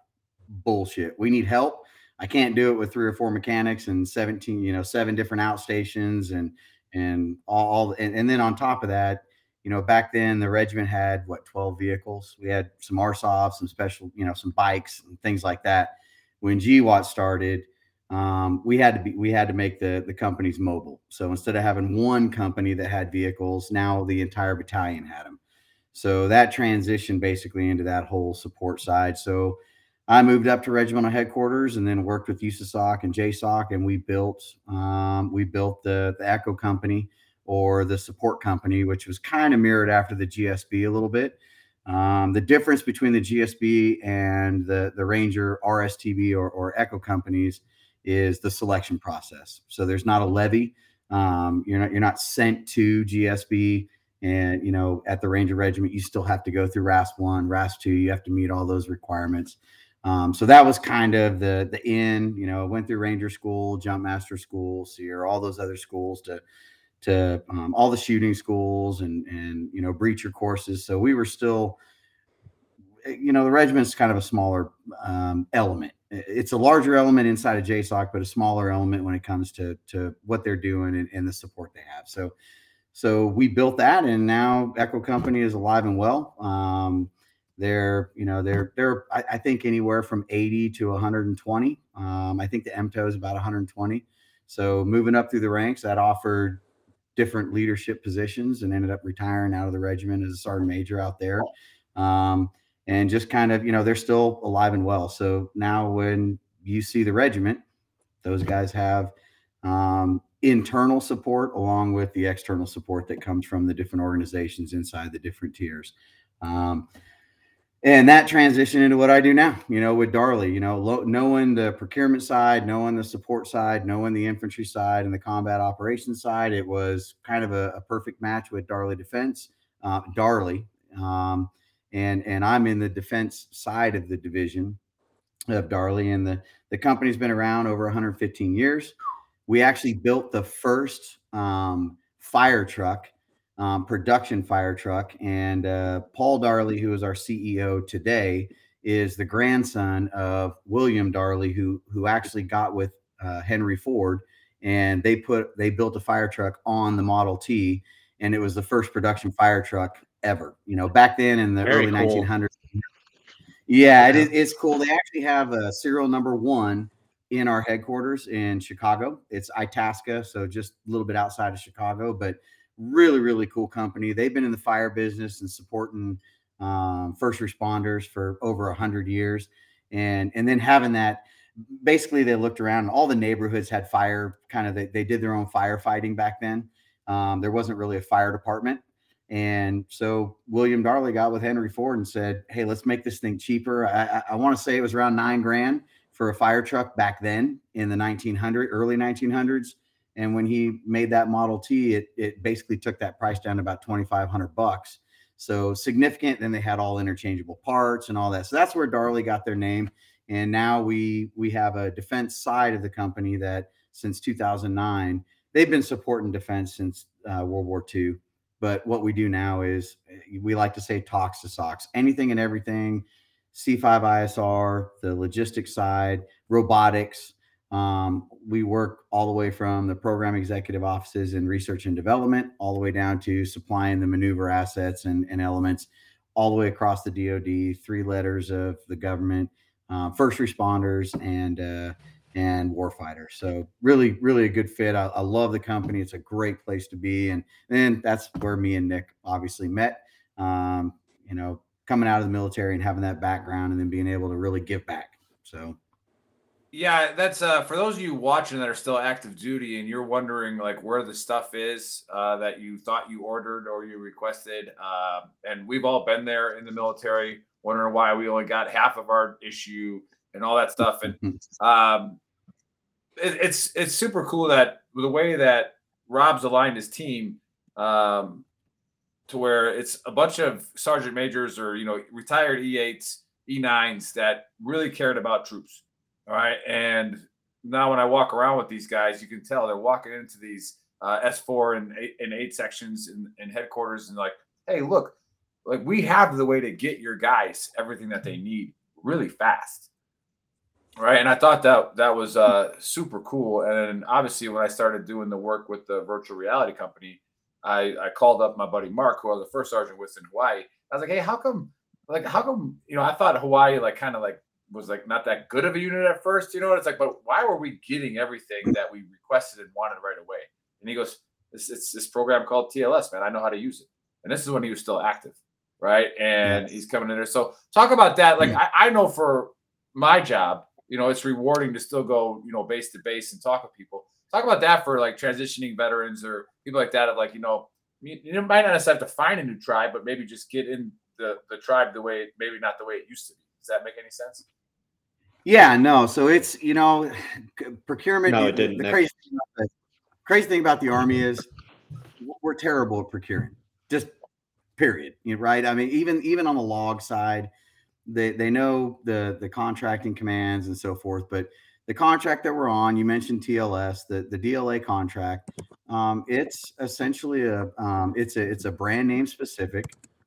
bullshit. We need help. I can't do it with three or four mechanics and 17, you know, seven different outstations and, and all, and, and then on top of that, you know, back then the regiment had what 12 vehicles. We had some RSOVs, some special, you know, some bikes and things like that. When GWOT started, um, we had to be we had to make the the companies mobile. So instead of having one company that had vehicles, now the entire battalion had them. So that transitioned basically into that whole support side. So I moved up to regimental headquarters and then worked with USASOC and JSOC, and we built um, we built the the Echo company or the support company, which was kind of mirrored after the GSB a little bit. Um, the difference between the GSB and the the Ranger RSTB or, or Echo companies is the selection process. So there's not a levy. Um, you're not you're not sent to GSB and you know at the Ranger Regiment you still have to go through RAS one, RAS two. You have to meet all those requirements. Um, so that was kind of the the in. You know, went through Ranger School, Jump Master School, SERE, all those other schools to to um, all the shooting schools and and you know breacher courses. So we were still, you know, the regiment's kind of a smaller um, element it's a larger element inside of JSOC, but a smaller element when it comes to to what they're doing and, and the support they have. So so we built that, and now Echo Company is alive and well. Um, they're you know they're they're I, I, think anywhere from 80 to 120. Um, I think the MTO is about 120. So moving up through the ranks, that offered different leadership positions, and ended up retiring out of the regiment as a sergeant major out there. Um, and just kind of you know they're still alive and well. So now when you see the regiment, those guys have um, internal support along with the external support that comes from the different organizations inside the different tiers. Um, and that transition into what I do now, you know, with Darley, you know, lo- knowing the procurement side, knowing the support side, knowing the infantry side and the combat operations side, it was kind of a, a perfect match with Darley Defense, uh, Darley, um, and and I'm in the defense side of the division of Darley, and the the company's been around over 115 years. We actually built the first um, fire truck, um, production fire truck. And uh, Paul Darley, who is our CEO today, is the grandson of William Darley, who who actually got with uh, Henry Ford, and they put they built a fire truck on the Model T, and it was the first production fire truck ever. You know, back then in the Very early cool. 1900s. Yeah, it is, it's cool. They actually have a serial number one in our headquarters in Chicago. It's Itasca, so just a little bit outside of Chicago, but really, really cool company. They've been in the fire business and supporting um, first responders for over a hundred years, and and then having that. Basically, they looked around and all the neighborhoods had fire. Kind of, they, they did their own firefighting back then. Um, there wasn't really a fire department, and so William Darley got with Henry Ford and said, "Hey, let's make this thing cheaper." I, I, I want to say it was around nine grand for a fire truck back then in the 1900 early 1900s and when he made that model t it, it basically took that price down to about 2500 bucks. So significant then they had all interchangeable parts and all that. So that's where darley got their name. And now we we have a defense side of the company that since 2009 they've been supporting defense since uh, world war ii but what we do now is eh, we like to say talks to socks anything and everything C5ISR, the logistics side, robotics. Um, we work all the way from the program executive offices and research and development, all the way down to supplying the maneuver assets and, and elements, all the way across the DoD, three letters of the government, uh, first responders, and uh, and warfighters. So really, really a good fit. I, I, love the company. It's a great place to be, and then that's where me and Nick obviously met. Um, you know, coming out of the military and having that background and then being able to really give back. So yeah, that's uh for those of you watching that are still active duty and you're wondering like where the stuff is uh, that you thought you ordered or you requested. Uh, and we've all been there in the military, wondering why we only got half of our issue and all that stuff. And um, it, it's it's super cool that the way that Rob's aligned his team. Um, to where it's a bunch of sergeant majors or you know retired E8s, E9s that really cared about troops. All right, and now when I walk around with these guys, you can tell they're walking into these uh, S4 and eight, and eight sections in, in headquarters and like, hey, look, like we have the way to get your guys everything that they need really fast. Right. And I thought that that was uh, super cool. And obviously, when I started doing the work with the virtual reality company, I, I called up my buddy Mark, who I was the first sergeant with in Hawaii. I was like, hey, how come, like, how come, you know, I thought Hawaii, like, kind of like was like not that good of a unit at first, you know, and it's like, but why were we getting everything that we requested and wanted right away? And he goes, it's, it's this program called TLS, man. I know how to use it. And this is when he was still active, right? And he's coming in there. So talk about that. Like, mm. I, I know for my job, you know, it's rewarding to still go, you know, base to base and talk with people talk about that for like transitioning veterans or people like that of like you know you, you might not necessarily have to find a new tribe but maybe just get in the the tribe the way maybe not the way it used to be does that make any sense yeah no so it's you know procurement no, it didn't, the, crazy thing the crazy thing about the army is we're terrible at procuring just period right i mean even even on the log side they they know the the contracting commands and so forth but the contract that we're on, you mentioned TLS, the, the DLA contract. Um, it's essentially a um, it's a it's a brand name specific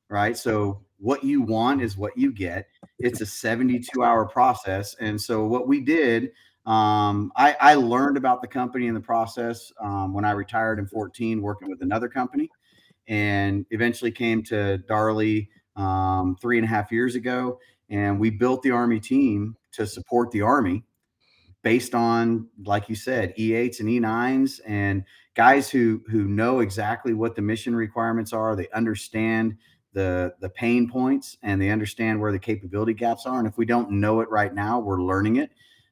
right? So what you want is what you get. It's a 72 hour process. And so what we did, um, I, I learned about the company in the process um, when I retired in 14, working with another company, and eventually came to Darley um, three and a half years ago. And we built the Army team to support the Army based on, like you said, E8s and E9s and guys who who know exactly what the mission requirements are. They understand the the pain points and they understand where the capability gaps are. And if we don't know it right now, we're learning it.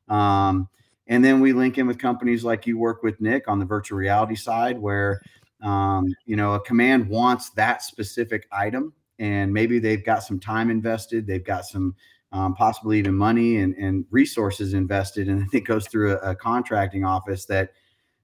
Um, and then we link in with companies like you work with Nick on the virtual reality side, where um, you know a command wants that specific item, and maybe they've got some time invested, they've got some um, possibly even money and, and resources invested, and it goes through a, a contracting office that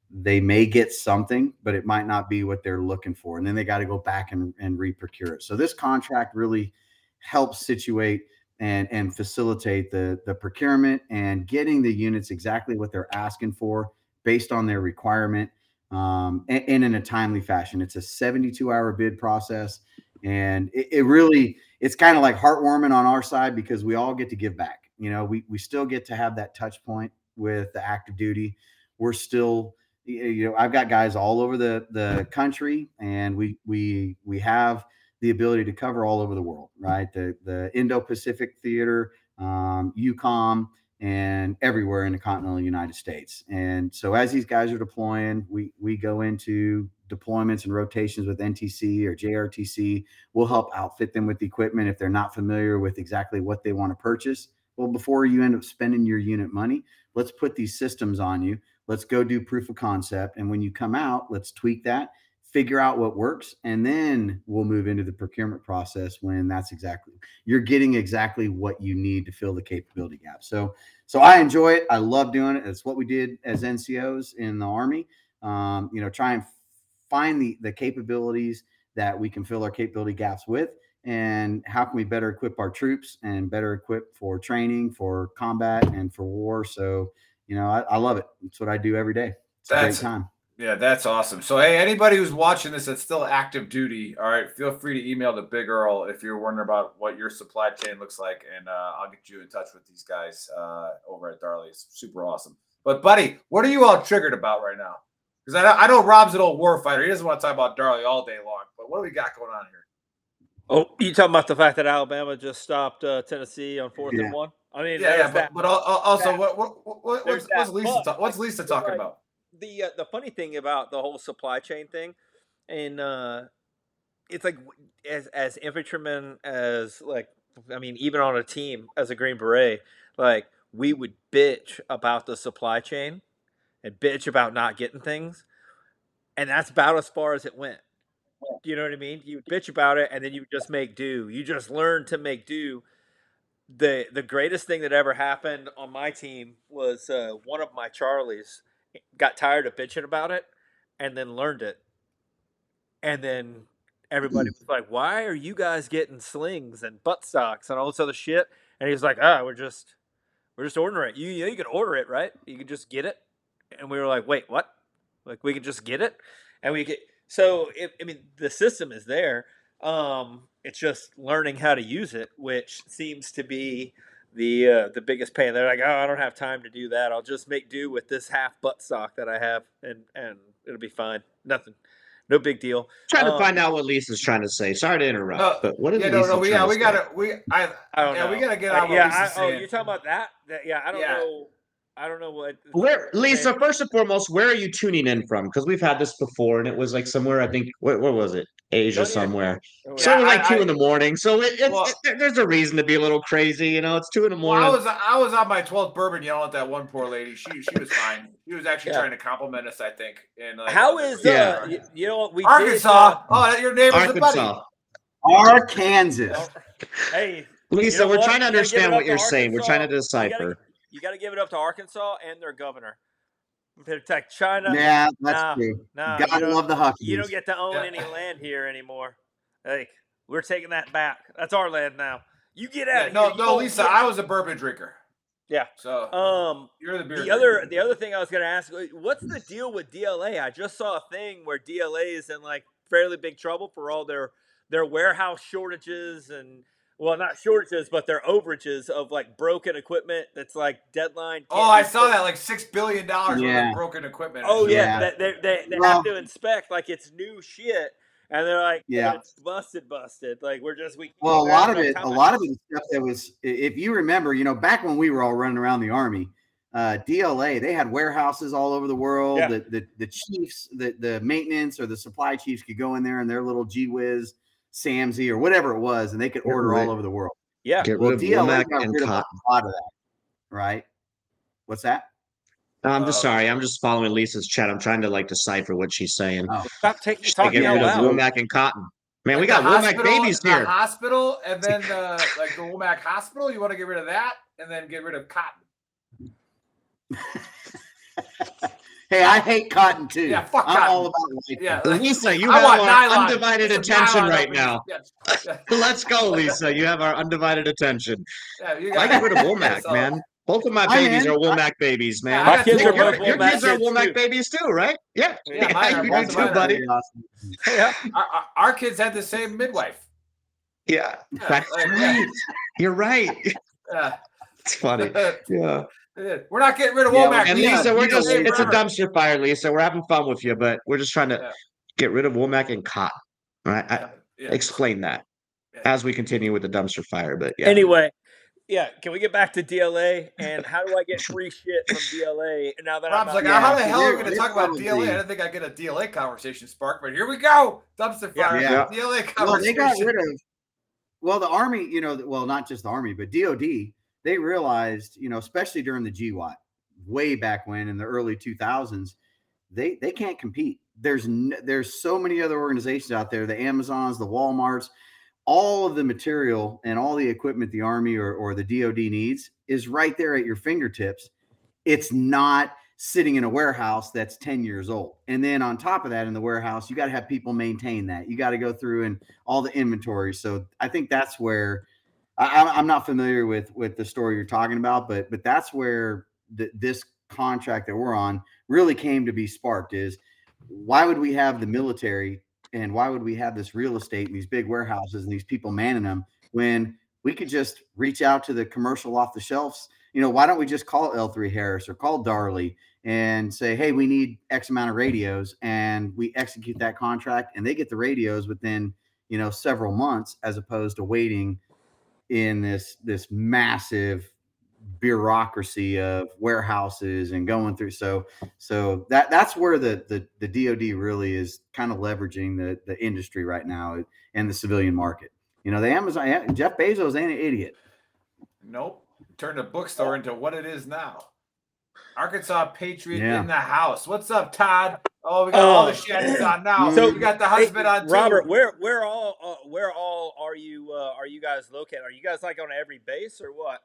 they may get something, but it might not be what they're looking for. And then they got to go back and, and re-procure it. So this contract really helps situate and and facilitate the the procurement and getting the units exactly what they're asking for based on their requirement um, and, and in a timely fashion. It's a 72 hour bid process, and it, it really it's kind of like heartwarming on our side because we all get to give back. You know, we we still get to have that touch point with the active duty. We're still you know I've got guys all over the the country, and we we we have the ability to cover all over the world, right? The the Indo Pacific theater, um, EUCOM, and everywhere in the continental United States. And so as these guys are deploying, we we go into deployments and rotations with NTC or JRTC. We'll help outfit them with the equipment if they're not familiar with exactly what they want to purchase. Well, before you end up spending your unit money, let's put these systems on you let's go do proof of concept. And when you come out let's tweak that figure out what works and then we'll move into the procurement process when that's exactly you're getting exactly what you need to fill the capability gap. So so i enjoy it. I love doing it. It's what we did as ncos in the army. Um, you know try and find the the capabilities that we can fill our capability gaps with. And how can we better equip our troops and better equip for training for combat and for war? So you know, I, I love it. It's what I do every day. It's that's, a great time. Yeah, that's awesome. So, hey, anybody who's watching this that's still active duty, all right, feel free to email the Big Earl if you're wondering about what your supply chain looks like, and uh, I'll get you in touch with these guys uh, over at Darley. It's super awesome. But, buddy, what are you all triggered about right now? Because I, I know Rob's an old warfighter. He doesn't want to talk about Darley all day long. But what do we got going on here? Oh, you talking about the fact that Alabama just stopped uh, Tennessee on fourth Yeah. and one? I mean, Yeah, yeah, but, but al- al- also, that- what, what, what, what's, what's Lisa? ta- what's Lisa talking about? the uh, the funny thing about the whole supply chain thing, and uh, it's like as as infantrymen, as like I mean, even on a team as a Green Beret, like we would bitch about the supply chain and bitch about not getting things, and that's about as far as it went. You know what I mean? You bitch about it, and then you just make do. You just learn to make do. The The greatest thing that ever happened on my team was uh, one of my Charlies got tired of bitching about it, and then learned it, and then everybody was like, "Why are you guys getting slings and butt stocks and all this other shit?" And he's like, "Ah, we're just we're just ordering it. You you, know you can order it, right? You can just get it." And we were like, "Wait, what? Like we can just get it?" And we get so it, I mean the system is there. Um, it's just learning how to use it, which seems to be the uh, the biggest pain. They're like, "Oh, I don't have time to do that. I'll just make do with this half butt stock that I have, and and it'll be fine. Nothing, no big deal." Trying to Um, find out what Lisa's trying to say. Sorry to interrupt, No, but what is Yeah, no, Lisa no, we, yeah, to we say? gotta, we, I, I don't yeah, know. we gotta get Uh, out. What yeah, Lisa's I, oh, you're talking about that? that yeah, I don't Yeah. know. I don't know what. Where, Lisa, first and foremost, where are you tuning in from? Because we've had this before, and it was like somewhere. I think where, where was it? Asia Don't even- somewhere. Oh, So Yeah, it like I- two I- in the morning. So it, it's Well- it, there's a reason to be a little crazy, you know. It's two in the Well, morning. I was I was on my 12th bourbon yelling at that one poor lady. She she was fine. She was actually Yeah. trying to compliment us, I think. And like, How is Yeah. uh? You, you know what we did, Arkansas? uh, oh, your neighbor's a buddy. Arkansas. Arkansas. hey, Lisa, You know we're what? trying to You gotta give it understand up what to you're saying. We're trying to Arkansas. You gotta- decipher. you got to give it up to Arkansas and their governor. Protect China. Yeah, that's Nah, true. nah, Gotta you don't- love the Huskies. You don't get to own any land here anymore. Like we're taking that back. That's our land now. You get out. Yeah, of no. You no, Lisa, get- I was a bourbon drinker. Yeah. So Um. you're the beer. The other, the other thing I was gonna ask, what's the deal with DLA? I just saw a thing where DLA is in like fairly big trouble for all their their warehouse shortages and well, not shortages, but their overages of like broken equipment that's like deadline. Oh, I saw that like six billion dollars worth of broken equipment. Oh yeah, Yeah. they they, they Well- have to inspect like it's new shit, and they're like, Yeah. yeah, it's busted, busted. Like we're just we. Well, a lot of having it, a lot of it is stuff that was, if you remember, you know, back when we were all running around the army, uh, DLA, they had warehouses all over the world. Yeah. The, the the chiefs, the the maintenance or the supply chiefs could go in there and their little G Wiz, SAMS-E or whatever it was, and they could order rid- all over the world. Yeah, Get Well, rid of DLA got and rid of a lot of that, right? What's that? I'm just Uh, sorry. I'm just following Lisa's chat. I'm trying to like decipher what she's saying. Oh, stop taking Just to talking get rid of loud. Womack and Cotton. Man, we got the Womack hospital- babies the here. hospital, and then the like the Womack Hospital. You want to get rid of that, and then get rid of cotton. hey, I hate cotton too. Yeah, fuck I'm cotton. all about life. Yeah, Lisa, you I have want our nylon. undivided some attention right now. your- Yeah, Let's go, Lisa. You have our undivided attention. yeah, you I get rid of Womack, So- man. Both of my I'm babies in. are Womack babies, man. I My kids are both your, your kids are kids, Womack babies too, right? Yeah. Yeah, mine are you do too, are buddy. Awesome. Yeah. Our, our- our kids had the same midwife. Yeah, Yeah, that's right. You're right. Yeah. It's funny. Yeah. We're not getting rid of Yeah, Womack. And Yeah, Lisa, we're just, it's a forever. dumpster fire, Lisa. We're having fun with you, but we're just trying to Yeah. get rid of Womack and Cotton. All right. I, Yeah, yeah. Explain that Yeah. as we continue with the dumpster fire. But yeah. Anyway, yeah, can we get back to DLA and how do I get free shit from DLA now that Rob's I'm like, out Yeah, how the hell are we going to talk about probably- DLA? I didn't think I'd get a DLA conversation spark, but here we go. Dumpster fire. Yeah. DLA well, conversation. they got rid of. Well, the army, you know, well, not just the army, but DoD, they realized, you know, especially during the GWOT, way back when in the early 2000s, they they can't compete. There's there's so many other organizations out there, the Amazons, the WalMarts, all of the material and all the equipment the army or, or the DoD needs is right there at your fingertips. It's not sitting in a warehouse that's 10 years old. And then on top of that, in the warehouse, you got to have people maintain that. You got to go through and all the inventory. So I think that's where I, I'm- I'm not familiar with with the story you're talking about, but but that's where the, this contract that we're on really came to be sparked. Is why would we have the military and why would we have this real estate and these big warehouses and these people manning them when we could just reach out to the commercial off the shelves? You know, why don't we just call L3 Harris or call Darley and say, hey, we need X amount of radios, and we execute that contract, and they get the radios within you know several months, as opposed to waiting in this this massive bureaucracy of warehouses and going through. So so that that's where the the, the DoD really is kind of leveraging the the industry right now and the civilian market. You know, the Amazon Jeff Bezos ain't an idiot. Nope. Turned a bookstore oh. into what it is now. Arkansas Patriot Yeah. in the house. What's up, Todd? Oh, we got all the Oh. shit on now. So, we got the Hey, husband on too. Robert, where where all uh, where all are you uh, are you guys located? Are you guys like on every base or what?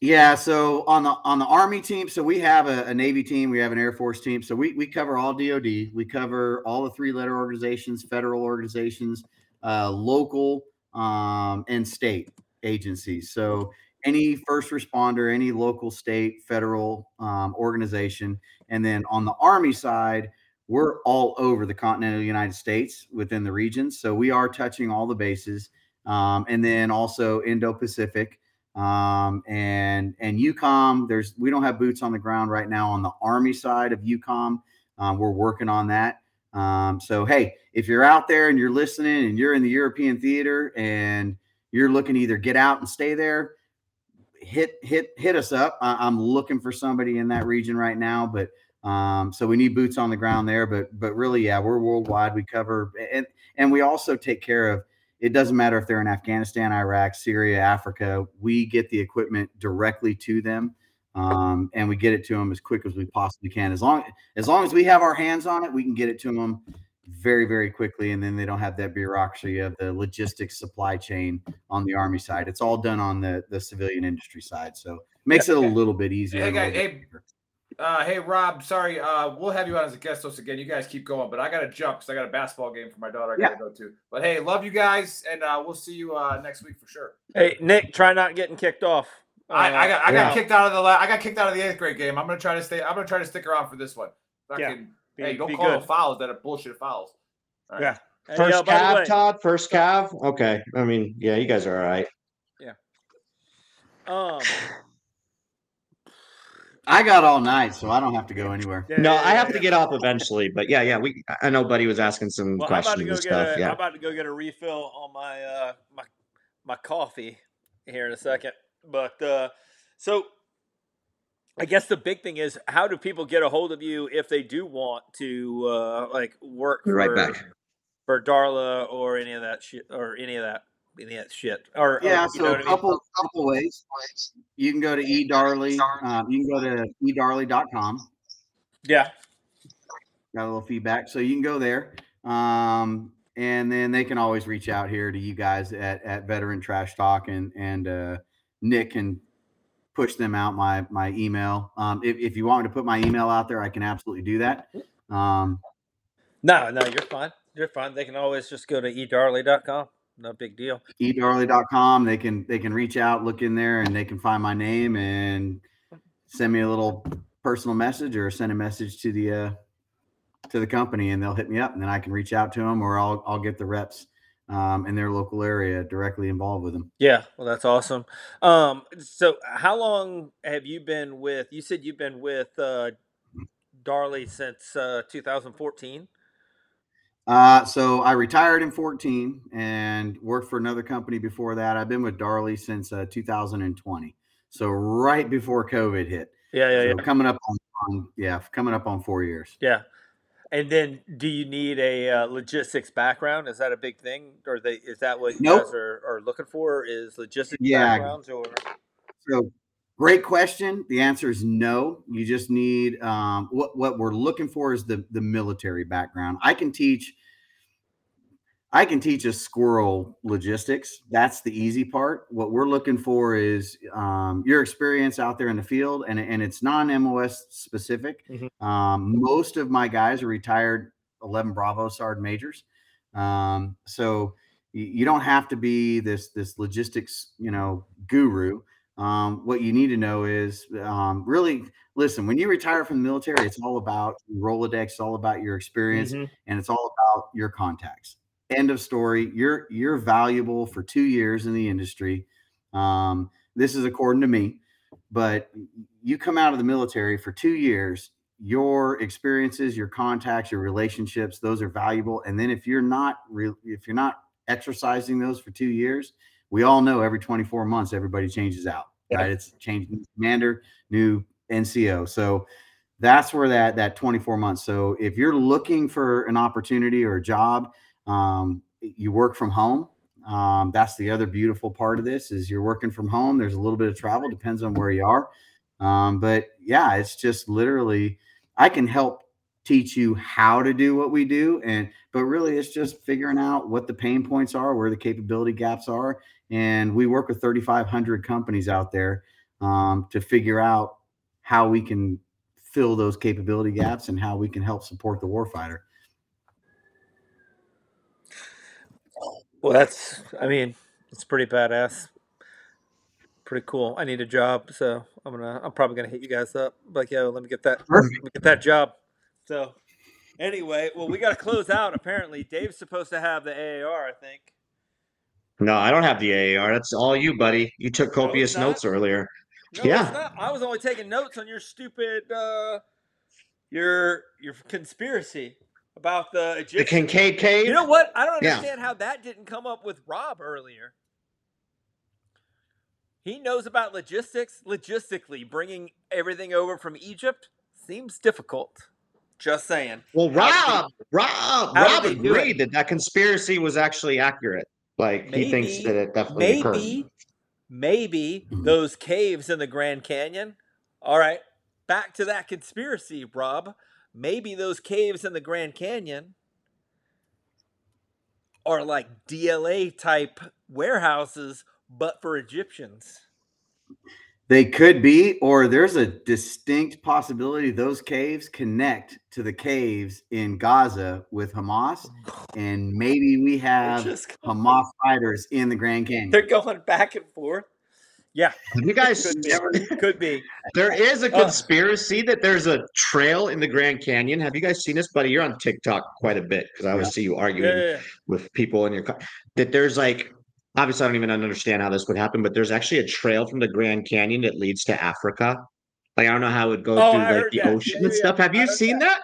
Yeah, so on the on the Army team, so we have a, a Navy team, we have an Air Force team, so we we cover all DoD, we cover all the three letter organizations, federal organizations, uh, local, um, and state agencies. So any first responder, any local, state, federal um, organization, and then on the Army side, we're all over the continental United States within the regions. So we are touching all the bases, um, and then also Indo Pacific um, and and EUCOM. There's we don't have boots on the ground right now on the Army side of EUCOM. Um, we're working on that. Um, so hey, if you're out there and you're listening and you're in the European theater and you're looking either get out and stay there, hit hit hit us up. I, I'm looking for somebody in that region right now, but um, so we need boots on the ground there. But but really, yeah, we're worldwide. We cover and and we also take care of it doesn't matter if they're in Afghanistan, Iraq, Syria, Africa. We get the equipment directly to them, um, and we get it to them as quick as we possibly can. As long as long as we have our hands on it, we can get it to them very very quickly, and then they don't have that bureaucracy of the logistics supply chain on the army side. It's all done on the the civilian industry side, so it makes it a little bit easier. Hey, guys, hey. Uh, hey Rob, sorry, uh, we'll have you on as a guest host again. You guys keep going, but I got to jump because I got a basketball game for my daughter. I got to go to. But hey, love you guys, and uh, we'll see you uh, next week for sure. Hey Nick, try not getting kicked off. I, I got I got yeah. kicked out of the la- I got kicked out of the eighth grade game. I'm gonna try to stay. I'm gonna try to stick around for this one. Fucking, Be- hey, don't be call them fouls that are bullshit fouls. All right. Yeah. First by the Cav, way- Todd. First Cav. Okay. I mean, yeah, you guys are all right. Yeah. Um, I got all night, so I don't have to go anywhere. yeah, No, yeah, I yeah, have to get off eventually, but yeah, yeah. We. I know Buddy was asking some Well, questions to go and get stuff. a, I'm about to go get a refill on my uh my my coffee here in a second. But uh so I guess the big thing is how do people get a hold of you if they do want to uh like work Be right for, back. for Darley or any of that shit or any of that any of that shit or or, Yeah, you so a what I mean? couple couple ways. You can go to eDarley. Um, you can go to edarley.com. yeah Got a little feedback, so you can go there. Um, and then they can always reach out here to you guys at, at Veteran Trash Talk, and and uh, Nick can push them out my my email. Um, if if you want me to put my email out there, I can absolutely do that. Um, no no you're fine you're fine they can always just go to edarley.com no big deal edarley.com. They can they can reach out, look in there, and they can find my name and send me a little personal message or send a message to the uh, to the company, and they'll hit me up, and then I can reach out to them, or I'll I'll get the reps um, in their local area directly involved with them. Yeah, well, that's awesome. Um, so how long have you been with? You said you've been with uh, Darley since uh, 2014. Uh, so I retired in 14 and worked for another company before that. I've been with Darley since uh, 2020. So right before COVID hit. Yeah, yeah, so yeah, coming up on, on yeah, coming up on four years. yeah. And then, do you need a uh, logistics background? Is that a big thing, or they, is that what you Nope. guys are, are looking for? Is logistics Yeah. backgrounds or So great question. The answer is no. You just need um, what what we're looking for is the the military background. I can teach. I can teach a squirrel logistics. That's the easy part. What we're looking for is um, your experience out there in the field, and and it's non MOS specific. Mhm. Um, most of my guys are retired 11 Bravo Sard majors, um, so you, you don't have to be this this logistics you know guru. Um, what you need to know is um, really listen. When you retire from the military, it's all about Rolodex, it's all about your experience, Mhm. and it's all about your contacts. End of story. You're you're valuable for two years in the industry. Um, this is according to me, but you come out of the military for two years. Your experiences, your contacts, your relationships, those are valuable. And then if you're not re- if you're not exercising those for two years, we all know every 24 months everybody changes out. Yeah. Right? It's changing commander, new NCO. So that's where that that 24 months. So if you're looking for an opportunity or a job, um, you work from home. Um, that's the other beautiful part of this is you're working from home. There's a little bit of travel, depends on where you are. Um, but yeah, it's just literally I can help teach you how to do what we do and but really it's just figuring out what the pain points are where the capability gaps are and we work with 3500 companies out there um, to figure out how we can fill those capability gaps and how we can help support the warfighter Well, that's. I mean, it's pretty badass. Pretty cool. I need a job, so I'm gonna. I'm probably gonna hit you guys up. Like, yo, let me get that. Let me get that job. So, anyway, well, we got to close out. Apparently, Dave's supposed to have the AAR. I think. No, I don't have the AAR. That's all you, buddy. You took copious not. notes earlier. No, Yeah. I was only taking notes on your stupid, uh, your your conspiracy about the The Egyptian. Kincaid cave. You know what? I don't Yeah. understand how that didn't come up with Rob earlier. He knows about logistics. Logistically, bringing everything over from Egypt seems difficult. Just saying. well, How Rob, Rob, how Rob did they do it? agreed that that conspiracy was actually accurate. Like he thinks that it definitely occurred. Maybe, maybe Mhm. those caves in the Grand Canyon. All right, back to that conspiracy, Rob. Maybe those caves in the Grand Canyon are like DLA type warehouses, but for Egyptians. They could be, or there's a distinct possibility those caves connect to the caves in Gaza with Hamas, and maybe we have Hamas fighters in the Grand Canyon. they're going back and forth. Yeah, Have you guys could be. Could be. There is a Uh. conspiracy that there's a trail in the Grand Canyon. Have you guys seen this, buddy? You're on TikTok quite a bit because I always see you arguing yeah, yeah. with people in your car. That there's like, obviously, I don't even understand how this would happen, but there's actually a trail from the Grand Canyon that leads to Africa. Like, I don't know how it would go Oh, through I like the that. ocean Yeah, and stuff. Have I you heard seen that?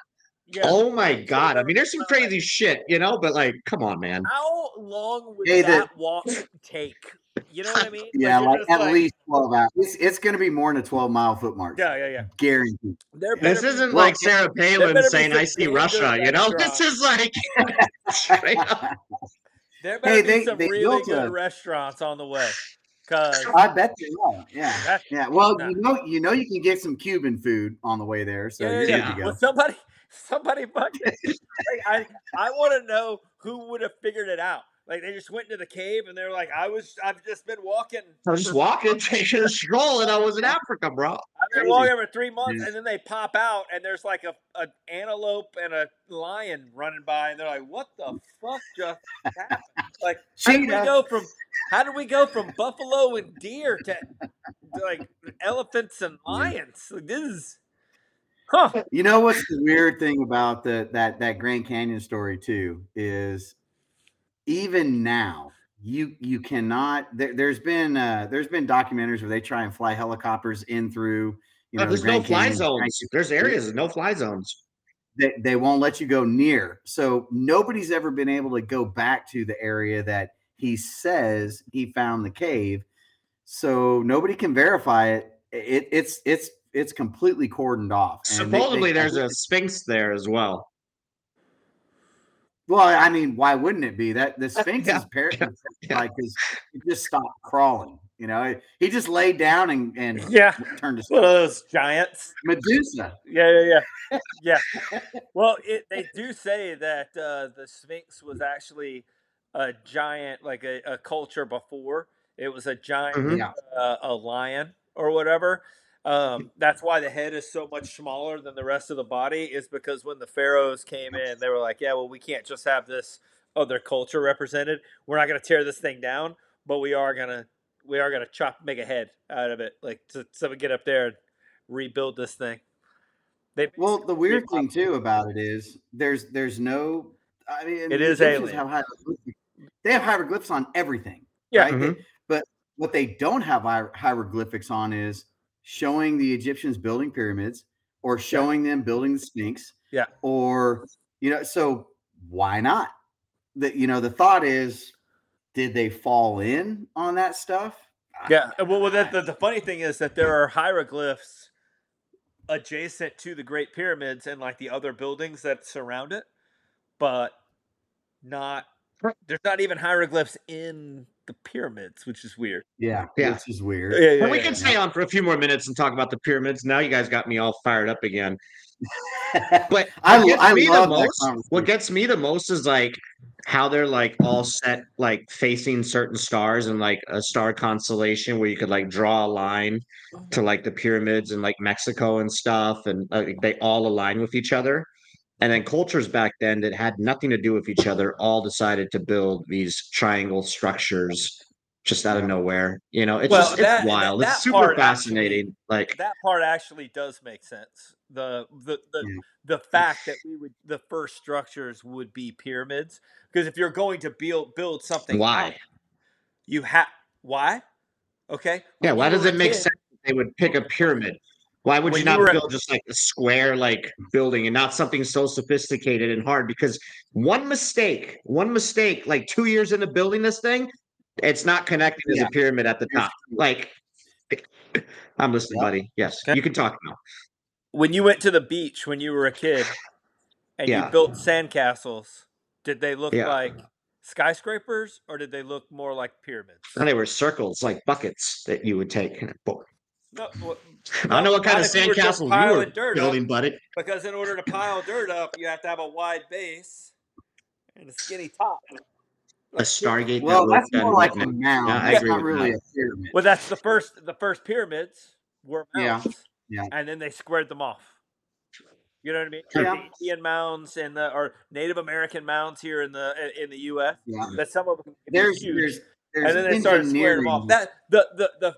Yeah. Oh my God. I mean, there's some crazy shit, you know, but like, come on, man. How long would Hey, the- that walk take? You know what I mean? Yeah, you're like just at least 12 hours. It's, it's going to be more than a 12 mile foot march. Yeah, yeah, yeah. Guaranteed. There This be- isn't Well, like Sarah Palin saying, I see Russia, you know? This is like straight up. There better Hey, be they- some they really good a- restaurants on the way. Cause I bet you will. Yeah. Yeah. Well, Nah. you know, you know, you can get some Cuban food on the way there, so yeah, you're yeah, good yeah. go. Well, somebody, somebody fucking. like, I, I want to know who would have figured it out. Like they just went into the cave and they're like, I was, I've just been walking. I was just walking, taking a stroll, and I was in Africa, bro. I've been Crazy. walking for three months, Yeah. and then they pop out, and there's like a an antelope and a lion running by, and they're like, "What the fuck just happened?" Like, how did we go from how did we go from buffalo and deer to, to like elephants and lions? Like, this is, huh? You know what's the weird thing about the that that Grand Canyon story too is even now you you cannot there, there's been uh there's been documentaries where they try and fly helicopters in through you Uh, know the there's no fly Canyon. zones. There's areas of no fly zones. They, they won't let you go near. So nobody's ever been able to go back to the area that he says he found the cave. So nobody can verify it. It it's it's it's completely cordoned off. And they- Supposedly, there's a sphinx there as well. Well, I mean, why wouldn't it be that the Sphinx Yeah, is par- yeah, like because he just stopped crawling. You know, he just laid down and and Yeah, turned to one of those giants. Medusa. Yeah, yeah, yeah, yeah. Well, it, they do say that uh, the Sphinx was actually a giant, like a, a culture before. It was a giant, Mhm. Uh, a lion or whatever. Um, that's why the head is so much smaller than the rest of the body. Is because when the pharaohs came in, they were like, "Yeah, well, we can't just have this other culture represented. We're not going to tear this thing down, but we are gonna we are gonna chop make a head out of it, like to, so we get up there and rebuild this thing." They Well, the weird thing too about it is there's there's no. I mean, It the alien. Have. They have hieroglyphs on everything. Yeah. right? They- Mhm. but what they don't have hier- hieroglyphics on is showing the Egyptians building pyramids or showing them building the Sphinx. Yeah. Or you know, so why not? The you know the thought is, did they fall in on that stuff? Yeah. uh, Well, well that, the, the funny thing is that there are hieroglyphs adjacent to the Great Pyramids and like the other buildings that surround it, but not. There's not even hieroglyphs in the pyramids, which is weird. Yeah, Yeah. which is weird. Yeah, yeah, But we yeah, can yeah. stay on for a few more minutes and talk about the pyramids. Now you guys got me all fired up again. But I, what gets I me the love most, what gets me the most is like how they're like all set like facing certain stars and like a star constellation where you could like draw a line to like the pyramids and like Mexico and stuff and uh, they all align with each other. And then cultures back then that had nothing to do with each other all decided to build these triangle structures just out of nowhere. You know, it's Well, just that- it's wild. that it's super part actually- fascinating. like That part actually does make sense. The the the, Yeah. the fact that we would the first structures would be pyramids because if you're going to build build something, why? up, you have why? Okay. Yeah, why does it make kid- sense that they would pick a pyramid? Why would When you you not a- build just like a square like building and not something so sophisticated and hard? Because one mistake, one mistake, like two years into building this thing, it's not connecting as Yeah. a pyramid at the top. Like I'm listening, Yep. buddy. Yes, Okay. you can talk now. when you went to the beach when you were a kid and Yeah. you built sandcastles, did they look Yeah. like skyscrapers or did they look more like pyramids? And they were circles like buckets that you would take. Boy, No, well, I don't know what kind of if you were sandcastle you were piling dirt up. building, buddy. because in order to pile dirt up, you have to have a wide base and a skinny top. A Stargate. Well, that that's more like a mound. Yeah, I That's agree not really that. a pyramid. Well, that's the first. The first pyramids were mounds. yeah. And then they squared them off. You know what I mean? Yeah. The Indian mounds and the or Native American mounds here in the in the U.S. Yeah. That some of them can be There's huge. there's there's and then they started squaring them off. engineering- That the the the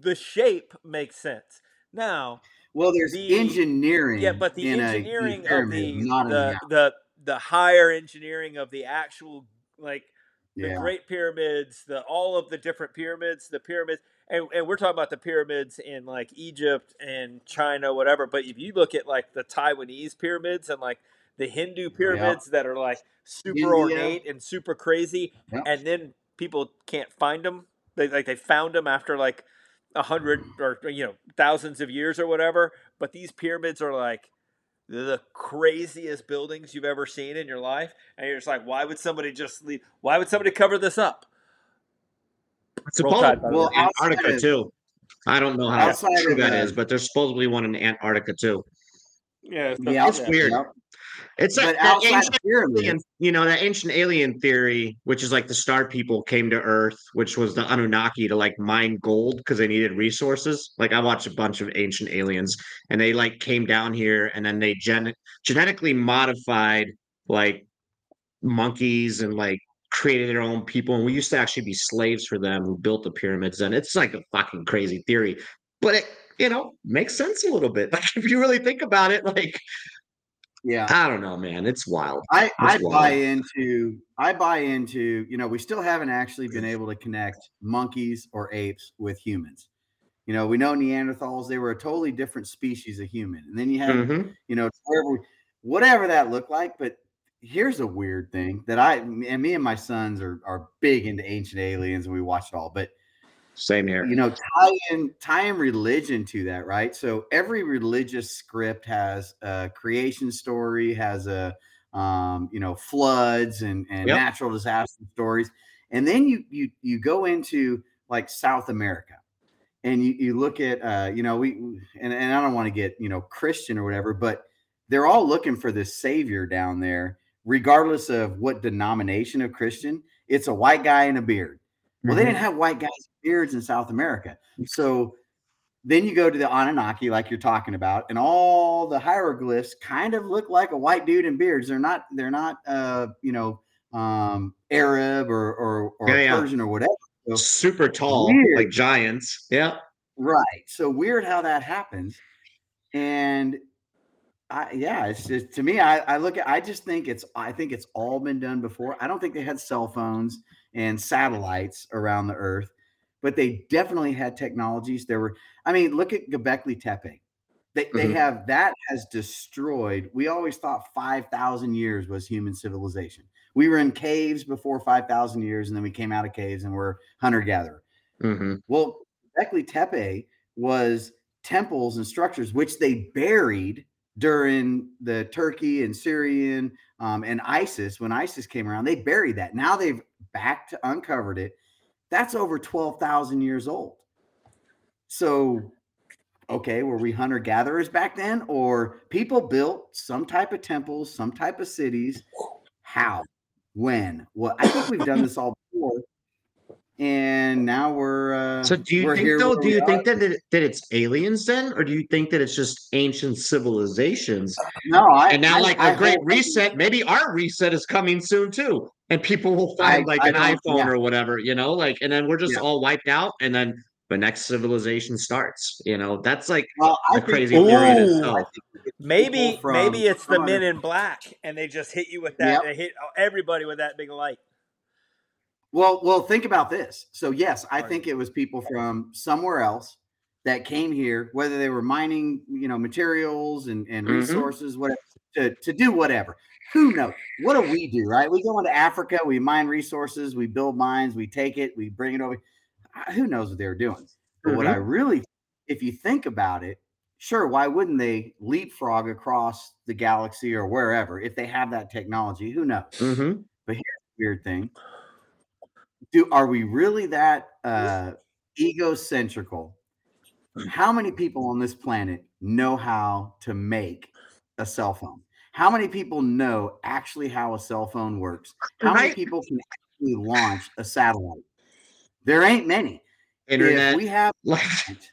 the shape makes sense. Now, Well, there's the- engineering. yeah, but the engineering of the the, the the higher engineering of the actual like the Yeah. Great Pyramids, the all of the different pyramids, the pyramids, and, and we're talking about the pyramids in like Egypt and China, whatever. But if you look at like the Taiwanese pyramids and like the Hindu pyramids that are like super India. ornate and super crazy, Yep. and then people can't find them. They like they found them after like a hundred or you know thousands of years or whatever. But these pyramids are like the craziest buildings you've ever seen in your life, and you're just like, why would somebody just leave? Why would somebody cover this up? Roll Tide, by Well, Antarctica of- too. I don't know how outside true of that the- but there's supposedly one in Antarctica too. Yeah, Yeah, It's weird. Yep. It's like that ancient alien, you know, that ancient alien theory, which is like the star people came to Earth, which was the Anunnaki to like mine gold because they needed resources. Like I watched a bunch of ancient aliens, and they like came down here, and then they gen- genetically modified like monkeys and like created their own people. And we used to actually be slaves for them who built the pyramids. And it's like a fucking crazy theory, but it you know makes sense a little bit. Like if you really think about it, like yeah. I don't know, man, it's wild. I, I It's buy wild. into I buy into you know we still haven't actually been able to connect monkeys or apes with humans. You know we know Neanderthals they were a totally different species of human, and then you have Mhm. you know wherever whatever that looked like. But here's a weird thing that I and me and my sons are are big into ancient aliens, and we watch it all. But Same here. you know tie in tie in religion to that right so every religious script has a creation story has a um you know floods and and Yep. natural disaster stories and then you you you go into like south america and you, you look at uh you know we and, and i don't want to get you know christian or whatever but they're all looking for this savior down there regardless of what denomination of christian it's a white guy in a beard well, they Mm-hmm. didn't have white guys beards in South America. So then you go to the Anunnaki, like you're talking about, and all the hieroglyphs kind of look like a white dude in beards. They're not, they're not uh, you know, um Arab or or, or Yeah, yeah. Persian or whatever. So, super tall, Weird. like giants. Yeah. right. So weird how that happens. And I yeah, it's just to me, I, I look at I just think it's I think it's all been done before. I don't think they had cell phones and satellites around the earth, but they definitely had technologies. There were, I mean, look at Göbekli Tepe. They, they Mhm. have that has destroyed. We always thought 5,000 years was human civilization. We were in caves before 5,000 years, and then we came out of caves and we're hunter gatherer. hmm Well, Göbekli Tepe was temples and structures which they buried during the Turkey and Syrian um, and ISIS. When ISIS came around, they buried that. Now they've back to uncovered it. That's over 12,000 years old. So, okay, were we hunter gatherers back then? Or people built some type of temples, some type of cities? How? When? Well, I think we've done this all before. And now we're uh So do you think though? Do you are. think that it, that it's aliens then, or do you think that it's just ancient civilizations? no I and now, I- like I a great hope- reset, maybe our reset is coming soon too, and people will I- find like I an iPhone yeah. or whatever, you know, like, and then we're just Yeah. all wiped out, and then the next civilization starts. You know, that's like Well, I a think- crazy theory in Ooh. itself. Maybe from maybe it's the some Men in Black, and they just hit you with that. Yep. They hit everybody with that big light. Well, well, think about this. So, yes, I think it was people from somewhere else that came here, whether they were mining, you know, materials and, and Mhm. resources, whatever, to, to do whatever. Who knows? What do we do, right? We go into Africa, we mine resources, we build mines, we take it, we bring it over. Who knows what they were doing? But what I really, if you think about it, sure, why wouldn't they leapfrog across the galaxy or wherever if they have that technology? Who knows? hmm But here's the weird thing. Do are we really that uh egocentrical? How many people on this planet know how to make a cell phone? How many people know actually how a cell phone works? How many people can actually launch a satellite? There ain't many. Internet, If we have like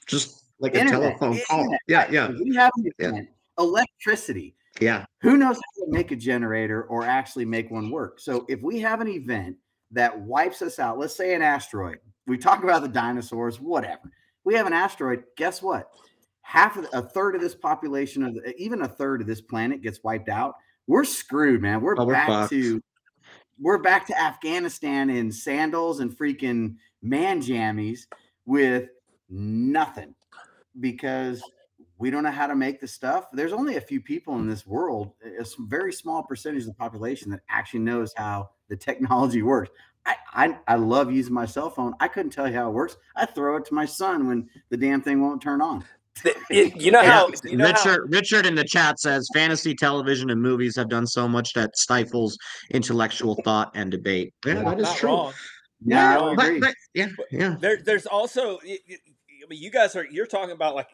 just like a Internet, telephone call. internet, Yeah, yeah, if we have an Yeah. electricity, yeah. who knows how to make a generator or actually make one work so if we have an event that wipes us out let's say an asteroid we talk about the dinosaurs whatever We have an asteroid. Guess what? Half of the, a third of this population of the, even a third of this planet gets wiped out. We're screwed, man. We're Oh, we're back fucked. to we're back to Afghanistan in sandals and freaking man jammies with nothing because we don't know how to make the stuff. There's only a few people in this world, a very small percentage of the population that actually knows how the technology works. I, I, I love using my cell phone. I couldn't tell you how it works. I throw it to my son when the damn thing won't turn on. It- you know how you know how, Richard Richard in the chat says fantasy television and movies have done so much that stifles intellectual thought and debate. Yeah, Yeah. that is true. wrong. Yeah, I Not But- but- yeah, yeah. There, there's also, y- y- I mean, you guys are you're talking about like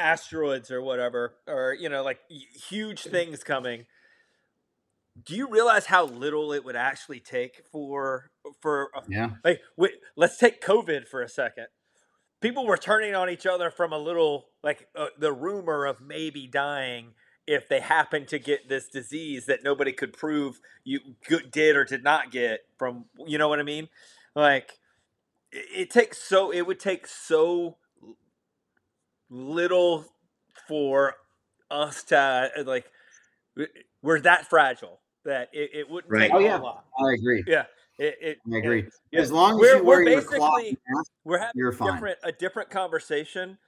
asteroids or whatever, or you know, like huge things coming. Do you realize how little it would actually take for for Yeah. like wait, let's take covid for a second people were turning on each other from a little like uh, the rumor of maybe dying if they happened to get this disease that nobody could prove you did or did not get from you know what i mean like it, it takes so it would take so little for us to like we're that fragile that it, it wouldn't Right. take Oh, yeah. whole lot I agree. yeah it, it I agree. yeah. As long as We're- you we're wear basically- we're having You're a fine. different a different conversation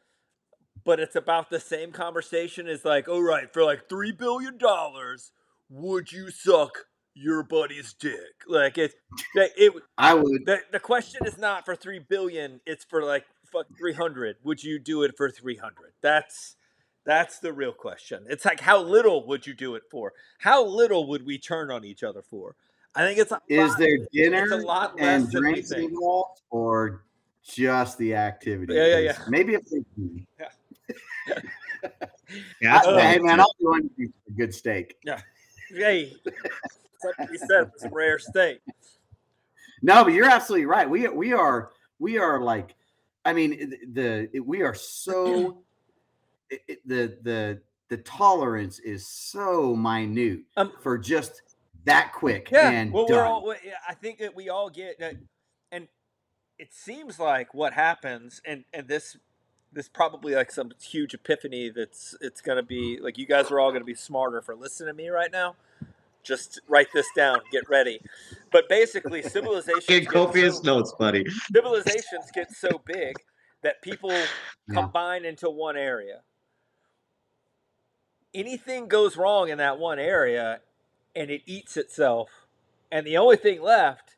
but it's about the same conversation as like all right for like three billion dollars would you suck your buddy's dick like it it I would. the, the question is not for three billion it's for like fuck 300 would you do it for 300 that's that's the real question it's like how little would you do it for how little would we turn on each other for i think it's a Is lot- there dinner a lot less and drinks involved, or just the activity? Yeah, yeah, yeah. Maybe they, Yeah, I, hey man, uh, I'll do anything for a good steak. Yeah hey, like we said, it's a rare steak. No, but you're absolutely right. We we are we are like, I mean, the, the we are so it, the the the tolerance is so minute Um, for just that quick Yeah, and well, done. we're all. I think that we all get that, and it seems like what happens, and and this this probably like some huge epiphany that's it's gonna be like you guys are all gonna be smarter for listening to me right now. Just write this down. Get ready. But basically, civilizations Get copious so- notes, buddy. civilizations get so big that people combine into one area. Anything goes wrong in that one area and it eats itself. And the only thing left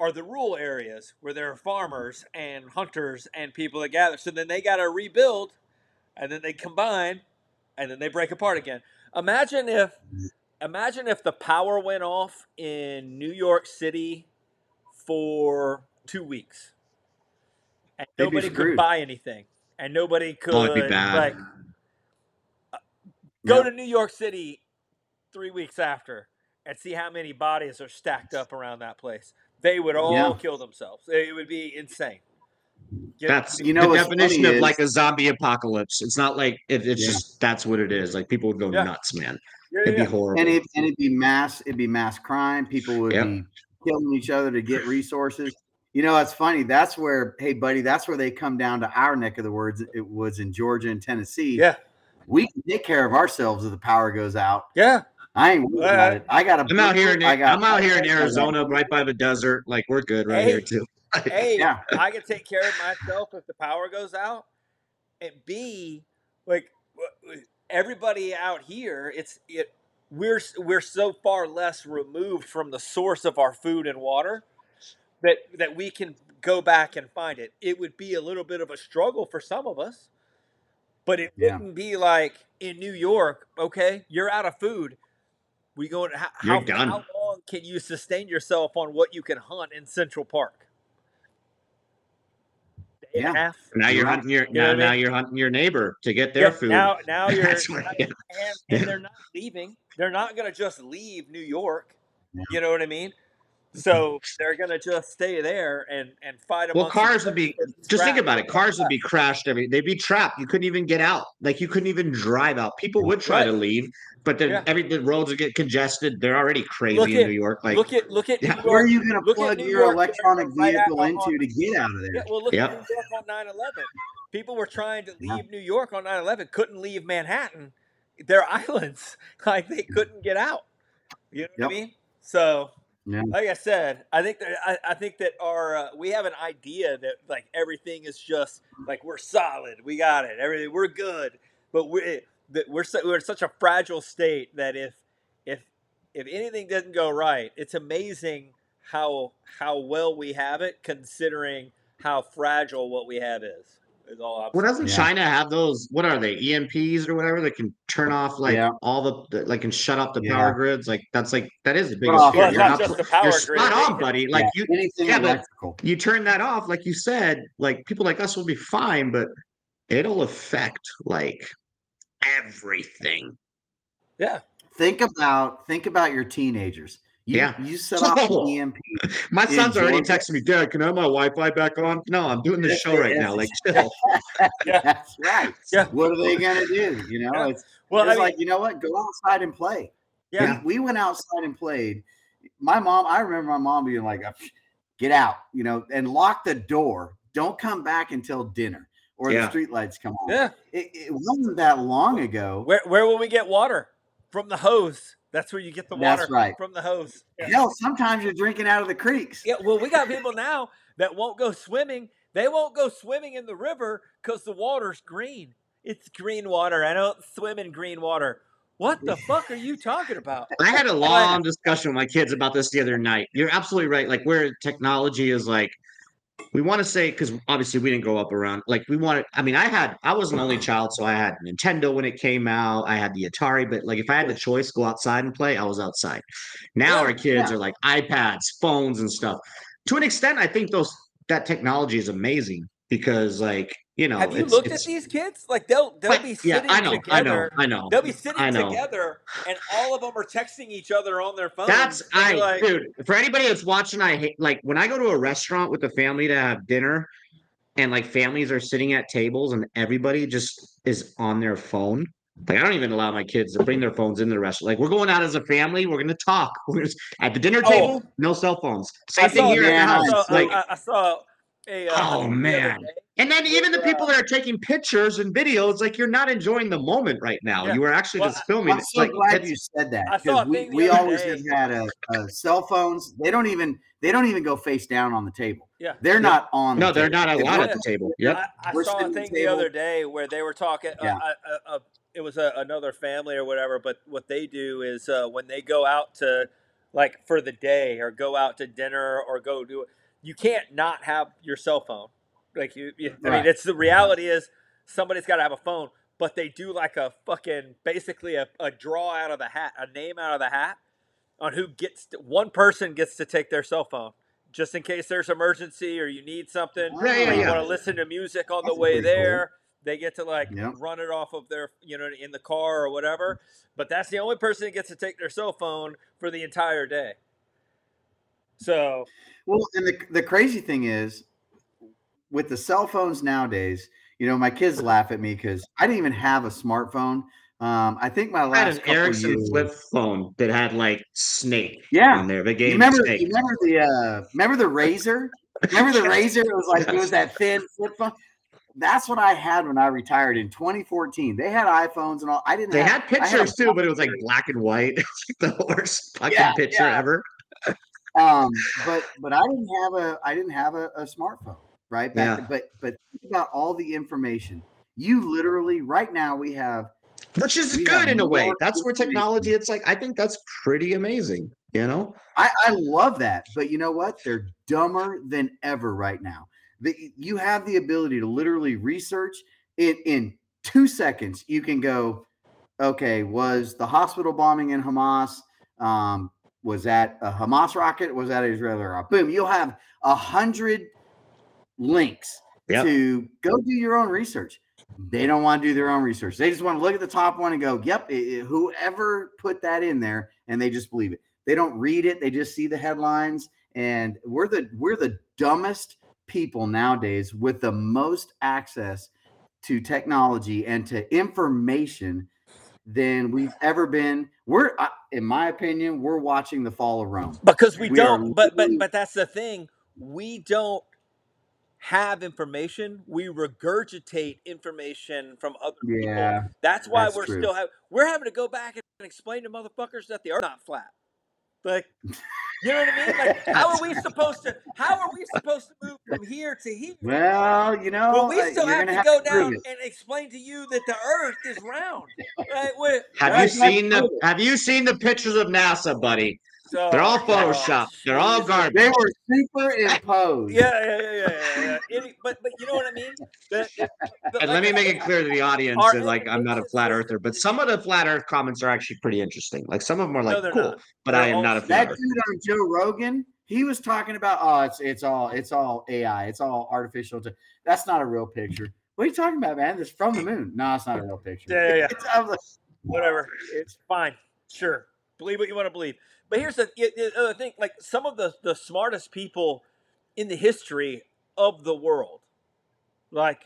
are the rural areas where there are farmers and hunters and people that gather. So then they got to rebuild and then they combine and then they break apart again. Imagine if imagine if the power went off in New York City for 2 weeks. And They'd nobody could buy anything. And nobody could Oh, be bad. like uh, go Yep. to New York City 3 weeks after and see how many bodies are stacked up around that place. They would all Yeah. kill themselves. It would be insane. Get- That's You know the definition funny of like a zombie apocalypse. It's not like it, it's Yeah. just that's what it is. Like people would go Yeah. nuts, man. Yeah, It'd yeah. be horrible. and it and it'd be mass it'd be mass crime people would Yep. be killing each other to get resources you know it's funny that's where hey buddy that's where they come down to our neck of the woods it was in georgia and tennessee yeah. we can take care of ourselves if the power goes out Yeah. i ain't worried about it i got a I'm out here in I got I'm out here in Arizona, right by the desert. Like we're good right Hey. here too. A, Yeah. I can take care of myself if the power goes out. And B, like w- w- everybody out here, it's it we're we're so far less removed from the source of our food and water that that we can go back and find it. It would be a little bit of a struggle for some of us, but it Yeah. wouldn't be like in New York. Okay, you're out of food. We going how, You're how, done. how long can you sustain yourself on what you can hunt in Central Park? Yeah. half. Now you're hunting your You now, I now mean? you're hunting your neighbor to get their Yeah, food. Now, now you're, That's where- and, yeah. and Yeah. they're not leaving. They're not going to just leave New York. Yeah. You know what I mean? Mm. So they're gonna just stay there and and fight. Them. Well, cars would be just think about it. Cars would be crashed every. They'd be trapped. You couldn't even get out. Like you couldn't even drive out. People would try to leave, but then Yeah. every the roads would get congested. They're already crazy Look in at- New York. Like look at look at Yeah. New Where are you going to Look plug your York electronic vehicle out into on- to get out of there? Yeah, well, look Yep. at New York on 9/11. People were trying to leave New York on 9/11, couldn't leave Manhattan. They're islands, like they couldn't get out. You know what Yep. I mean? So, Yeah. like I said, I think that I, I think that our uh, we have an idea that like everything is just like we're solid, we got it, everything we're good, but we that we're so, we're in such a fragile state that if if if anything doesn't go right, it's amazing how how well we have it considering how fragile what we have is. Is all I'm Well, doesn't Yeah. China have those? What are they? EMPs or whatever that can turn off like Yeah. all the, the like and shut off the Yeah. power grids. Like that's like that is the Shut biggest off fear. Well, You're not just the power you're grid. spot on, buddy. Like Yeah, you, anything yeah, but electrical. you turn that off, like you said. Like people like us will be fine, but it'll affect like everything. Yeah. Think about think about your teenagers. You, Yeah. you set off Oh. an EMP. My son's already Georgia- texting me, Dad, can I have my Wi-Fi back on? No, I'm doing the show right now. Like, chill. Yeah. That's right. Yeah. What are they going to do? You know, Yeah. it's, Well, it's I mean, like you know what? Go outside and play. yeah. We, we went outside and played. My mom, I remember my mom being like, "Get out," you know, and lock the door. Don't come back until dinner or Yeah. the street lights come on. Yeah. It, it wasn't that long ago. Where where will we get water? From the hose. That's where you get the water right. from the hose. Yeah. Hell, sometimes you're drinking out of the creeks. Yeah, well, we got people now that won't go swimming. They won't go swimming in the river because the water's green. It's green water. I don't swim in green water. What the fuck are you talking about? I had a long discussion with my kids about this the other night. You're absolutely right. Like where technology is like, we want to say because obviously we didn't grow up around. Like we wanted. I mean, I had. I was an only uh-huh. child, so I had Nintendo when it came out. I had the Atari, but like if I had the choice, go outside and play, I was outside. Now Yeah, our kids yeah. are like iPads, phones, and stuff. To an extent, I think those that technology is amazing because like you know. Have you looked at these kids? Like they'll they'll but- be yeah, sitting I know, I know. I know. They'll be sitting know. together, and all of them are texting each other on their phones. That's I, like, dude. For anybody that's watching, I hate like when I go to a restaurant with the family to have dinner, and like families are sitting at tables and everybody just is on their phone. Like I don't even allow my kids to bring their phones in the restaurant. Like we're going out as a family, we're gonna talk. We're gonna, at the dinner Oh. table, no cell phones. Same I thing saw, here at the man, I saw, like, I, I saw a. Uh, Oh, man. and then even the people uh, that are taking pictures and videos, like you're not enjoying the moment right now. Yeah. You are actually Well, just filming. I'm so like, glad it's- you said that I saw a because we, we always day. have had a, a cell phones. They don't even they don't even go face down on the table. Yeah. They're not on. no, the they're table. not If allowed we're- at the table. Yep. I, I We're saw a sitting at the thing the other day where they were talking. Yeah. Uh, uh, uh, it was a, another family or whatever, but what they do is uh, when they go out to, like, for the day or go out to dinner or go do it, you can't not have your cell phone. Like you, you I mean, it's the reality is somebody's got to have a phone, but they do like a fucking basically a, a draw out of the hat, a name out of the hat on who gets to, one person gets to take their cell phone just in case there's emergency or you need something Yeah, yeah, or you yeah. want to listen to music on That's the way pretty cool. there. They get to like Yep. run it off of their, you know, in the car or whatever. But that's the only person that gets to take their cell phone for the entire day. So Well, and the the crazy thing is, with the cell phones nowadays, you know, my kids laugh at me because I didn't even have a smartphone. Um, I think my I had last an Ericsson years, flip phone that had like Snake Yeah. on there. The You game remember? Snake. You remember the uh, remember the Razr? Remember the Razr? It was like it was that thin flip phone. That's what I had when I retired in 2014. They had iPhones and all. I didn't. They have, had I had pictures too, but it was like black and white. It's like the worst fucking Yeah, picture yeah. ever. Um but but i didn't have a i didn't have a, a smartphone right Back- Yeah. but but about all the information you literally right now we have Which is good in a way. That's where technology, it's like, I think that's pretty amazing, you know? i i love that but you know what they're dumber than ever right now the, you have the ability to literally research it in two seconds you can go okay was the hospital bombing in hamas um was that a hamas rocket was that an israeli rocket boom you'll have a hundred links Yep. to go do your own research. They don't want to do their own research. They just want to look at the top one and go, "Yep, i- i- whoever put that in there," and they just believe it. They don't read it. They just see the headlines and we're the we're the dumbest people nowadays with the most access to technology and to information than we've ever been. We're, in my opinion, we're watching the fall of Rome. because we, We don't but but but that's the thing we don't have information we regurgitate information from other Yeah, people that's why that's we're true. still have we're having to go back and explain to motherfuckers that the earth's not flat like you know what i mean like how are we supposed to how are we supposed to move from here to here Well, you know, but we uh, still have to go to down and explain to you that the earth is round right Have Right, you seen the. Have you seen the pictures of NASA, buddy? So- They're all Photoshop. They're all garbage. They were superimposed. Yeah, yeah, yeah, yeah, yeah. yeah. Any- but but you know what I mean. The- the- the- And like let me make it clear to the audience that like I'm not a flat earther, but some of the flat earth comments are actually pretty interesting. Like some of them are like they're cool, not. but They're I am all not a flat That earther. dude on Joe Rogan, he was talking about, oh, it's it's all it's all AI, it's all artificial. inte- That's not a real picture. What are you talking about, man? It's from the moon. No, it's not a real picture. Yeah, yeah, yeah. It's, like, whatever. It's fine. Sure. Believe what you want to believe. But here's the, the the other thing: like some of the the smartest people in the history of the world, like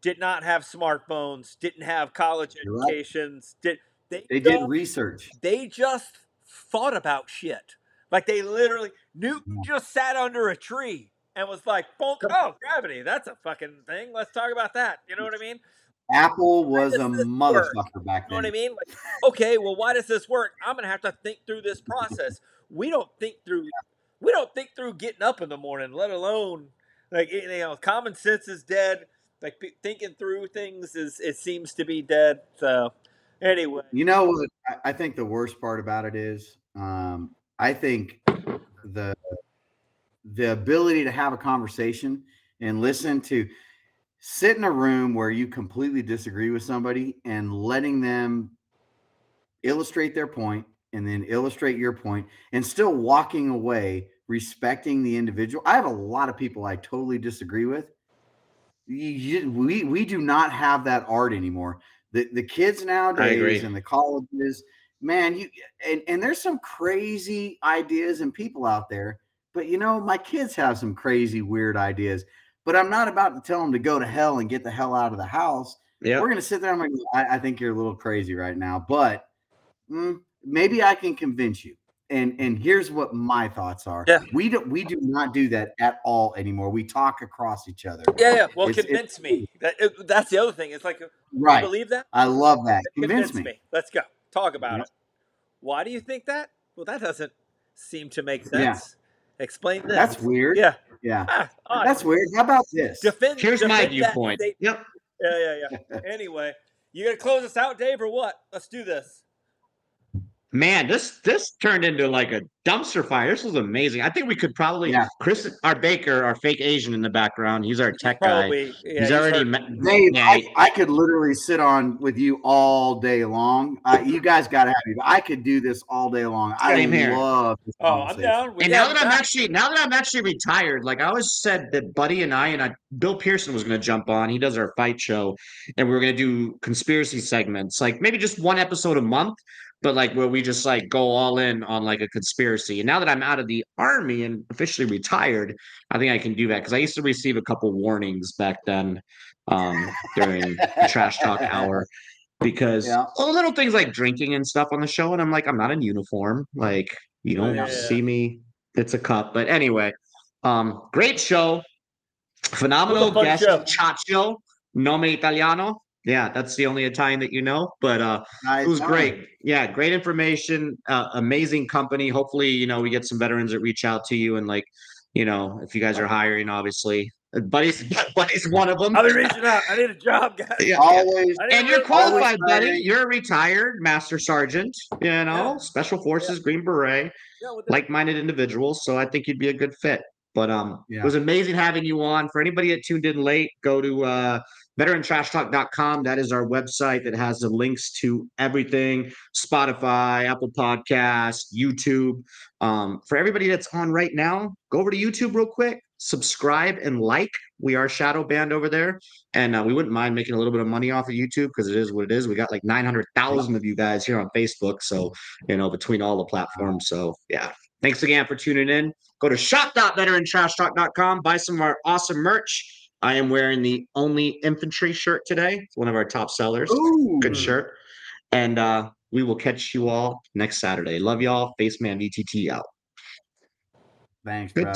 did not have smartphones, didn't have college You're right. educations, did they? they did research. they just thought about shit. Like they literally Newton just sat under a tree and was like, "Oh, gravity, that's a fucking thing. Let's talk about that." You know what I mean? Apple was a this work? motherfucker back then. You know what I mean? Like, okay, well, why does this work? I'm gonna have to think through this process. We don't think through. We don't think through getting up in the morning, let alone like you know, common sense is dead. Like thinking through things is it seems to be dead. So anyway, You know what? I- I think the worst part about it is, um, I think the the ability to have a conversation and listen to sit in a room where you completely disagree with somebody and letting them illustrate their point and then illustrate your point and still walking away respecting the individual. I have a lot of people I totally disagree with. You- you- we we do not have that art anymore. The the kids nowadays and the colleges, man, you and, and there's some crazy ideas and people out there. But you know, my kids have some crazy, weird ideas. But I'm not about to tell them to go to hell and get the hell out of the house. Yeah. We're gonna sit there. I'm like, I, I think you're a little crazy right now, but mm, maybe I can convince you. And and here's what my thoughts are. Yeah. We do we do not do that at all anymore. We talk across each other. yeah, yeah. Well, It's- convince it's- me. That it, that's the other thing. It's like, you Right. believe that? I love that. Convince, Convince me. me. Let's go. Talk about Yeah. it. Why do you think that? Well, that doesn't seem to make Yeah. Sense. Explain this. That's weird. Yeah. Yeah. Ah, odd. That's weird. How about this? defend. Here's my defend that viewpoint. Yep. Yeah, yeah, yeah. anyway, you gonna close us out, Dave, or what? Let's do this. Man, this this turned into like a dumpster fire. This was amazing. I think we could probably Yeah. Chris, our baker, our fake Asian in the background. He's our tech guy. Probably. Yeah, he's already heard- met. Dave, yeah, I, I could literally sit on with you all day long. Uh, you guys got to have me. I could do this all day long. Same I here. love. This Oh, I'm conversation. down. And now that I'm actually now that I'm actually retired, like I always said that Buddy and I and I, Bill Pearson was going to jump on. He does our fight show, and we were going to do conspiracy segments, like maybe just one episode a month, but like where we just like go all in on like a conspiracy. And now that I'm out of the army and officially retired, I think I can do that because I used to receive a couple warnings back then um, during the trash talk hour. Because Yeah. oh, little things like drinking and stuff on the show, and I'm like, I'm not in uniform. Like, you don't Yeah. see me it's a cup. But anyway, um, great show. Phenomenal guest, show. Ciaccio, nome italiano. Yeah, that's the only Italian that you know. But uh, I it was know. great. Yeah, great information. Uh, amazing company. Hopefully, you know, we get some veterans that reach out to you and like, you know, if you guys are hiring, obviously, Uh, buddy's buddy's one of them. I'll be reaching out. I need a job, guys. Yeah. Always. And you're qualified, buddy. hiring. You're a retired master sergeant. You know, Yeah. special forces, Green Beret Yeah, with like-minded individuals. So I think you'd be a good fit. But um, Yeah. it was amazing having you on. For anybody that tuned in late, go to uh, veterantrashtalk.com. That is our website that has the links to everything: Spotify, Apple Podcast, YouTube. Um, for everybody that's on right now, go over to YouTube real quick, subscribe and like. We are shadow banned over there, and uh, we wouldn't mind making a little bit of money off of YouTube because it is what it is. We got like nine hundred thousand of you guys here on Facebook, so you know between all the platforms. So yeah, Thanks again for tuning in. Go to shop.veterantrashtalk.com, buy some of our awesome merch. I am wearing the only infantry shirt today. It's one of our top sellers. Ooh. Good shirt. And uh, we will catch you all next Saturday. Love y'all. Faceman VTT out. Thanks, Good bro.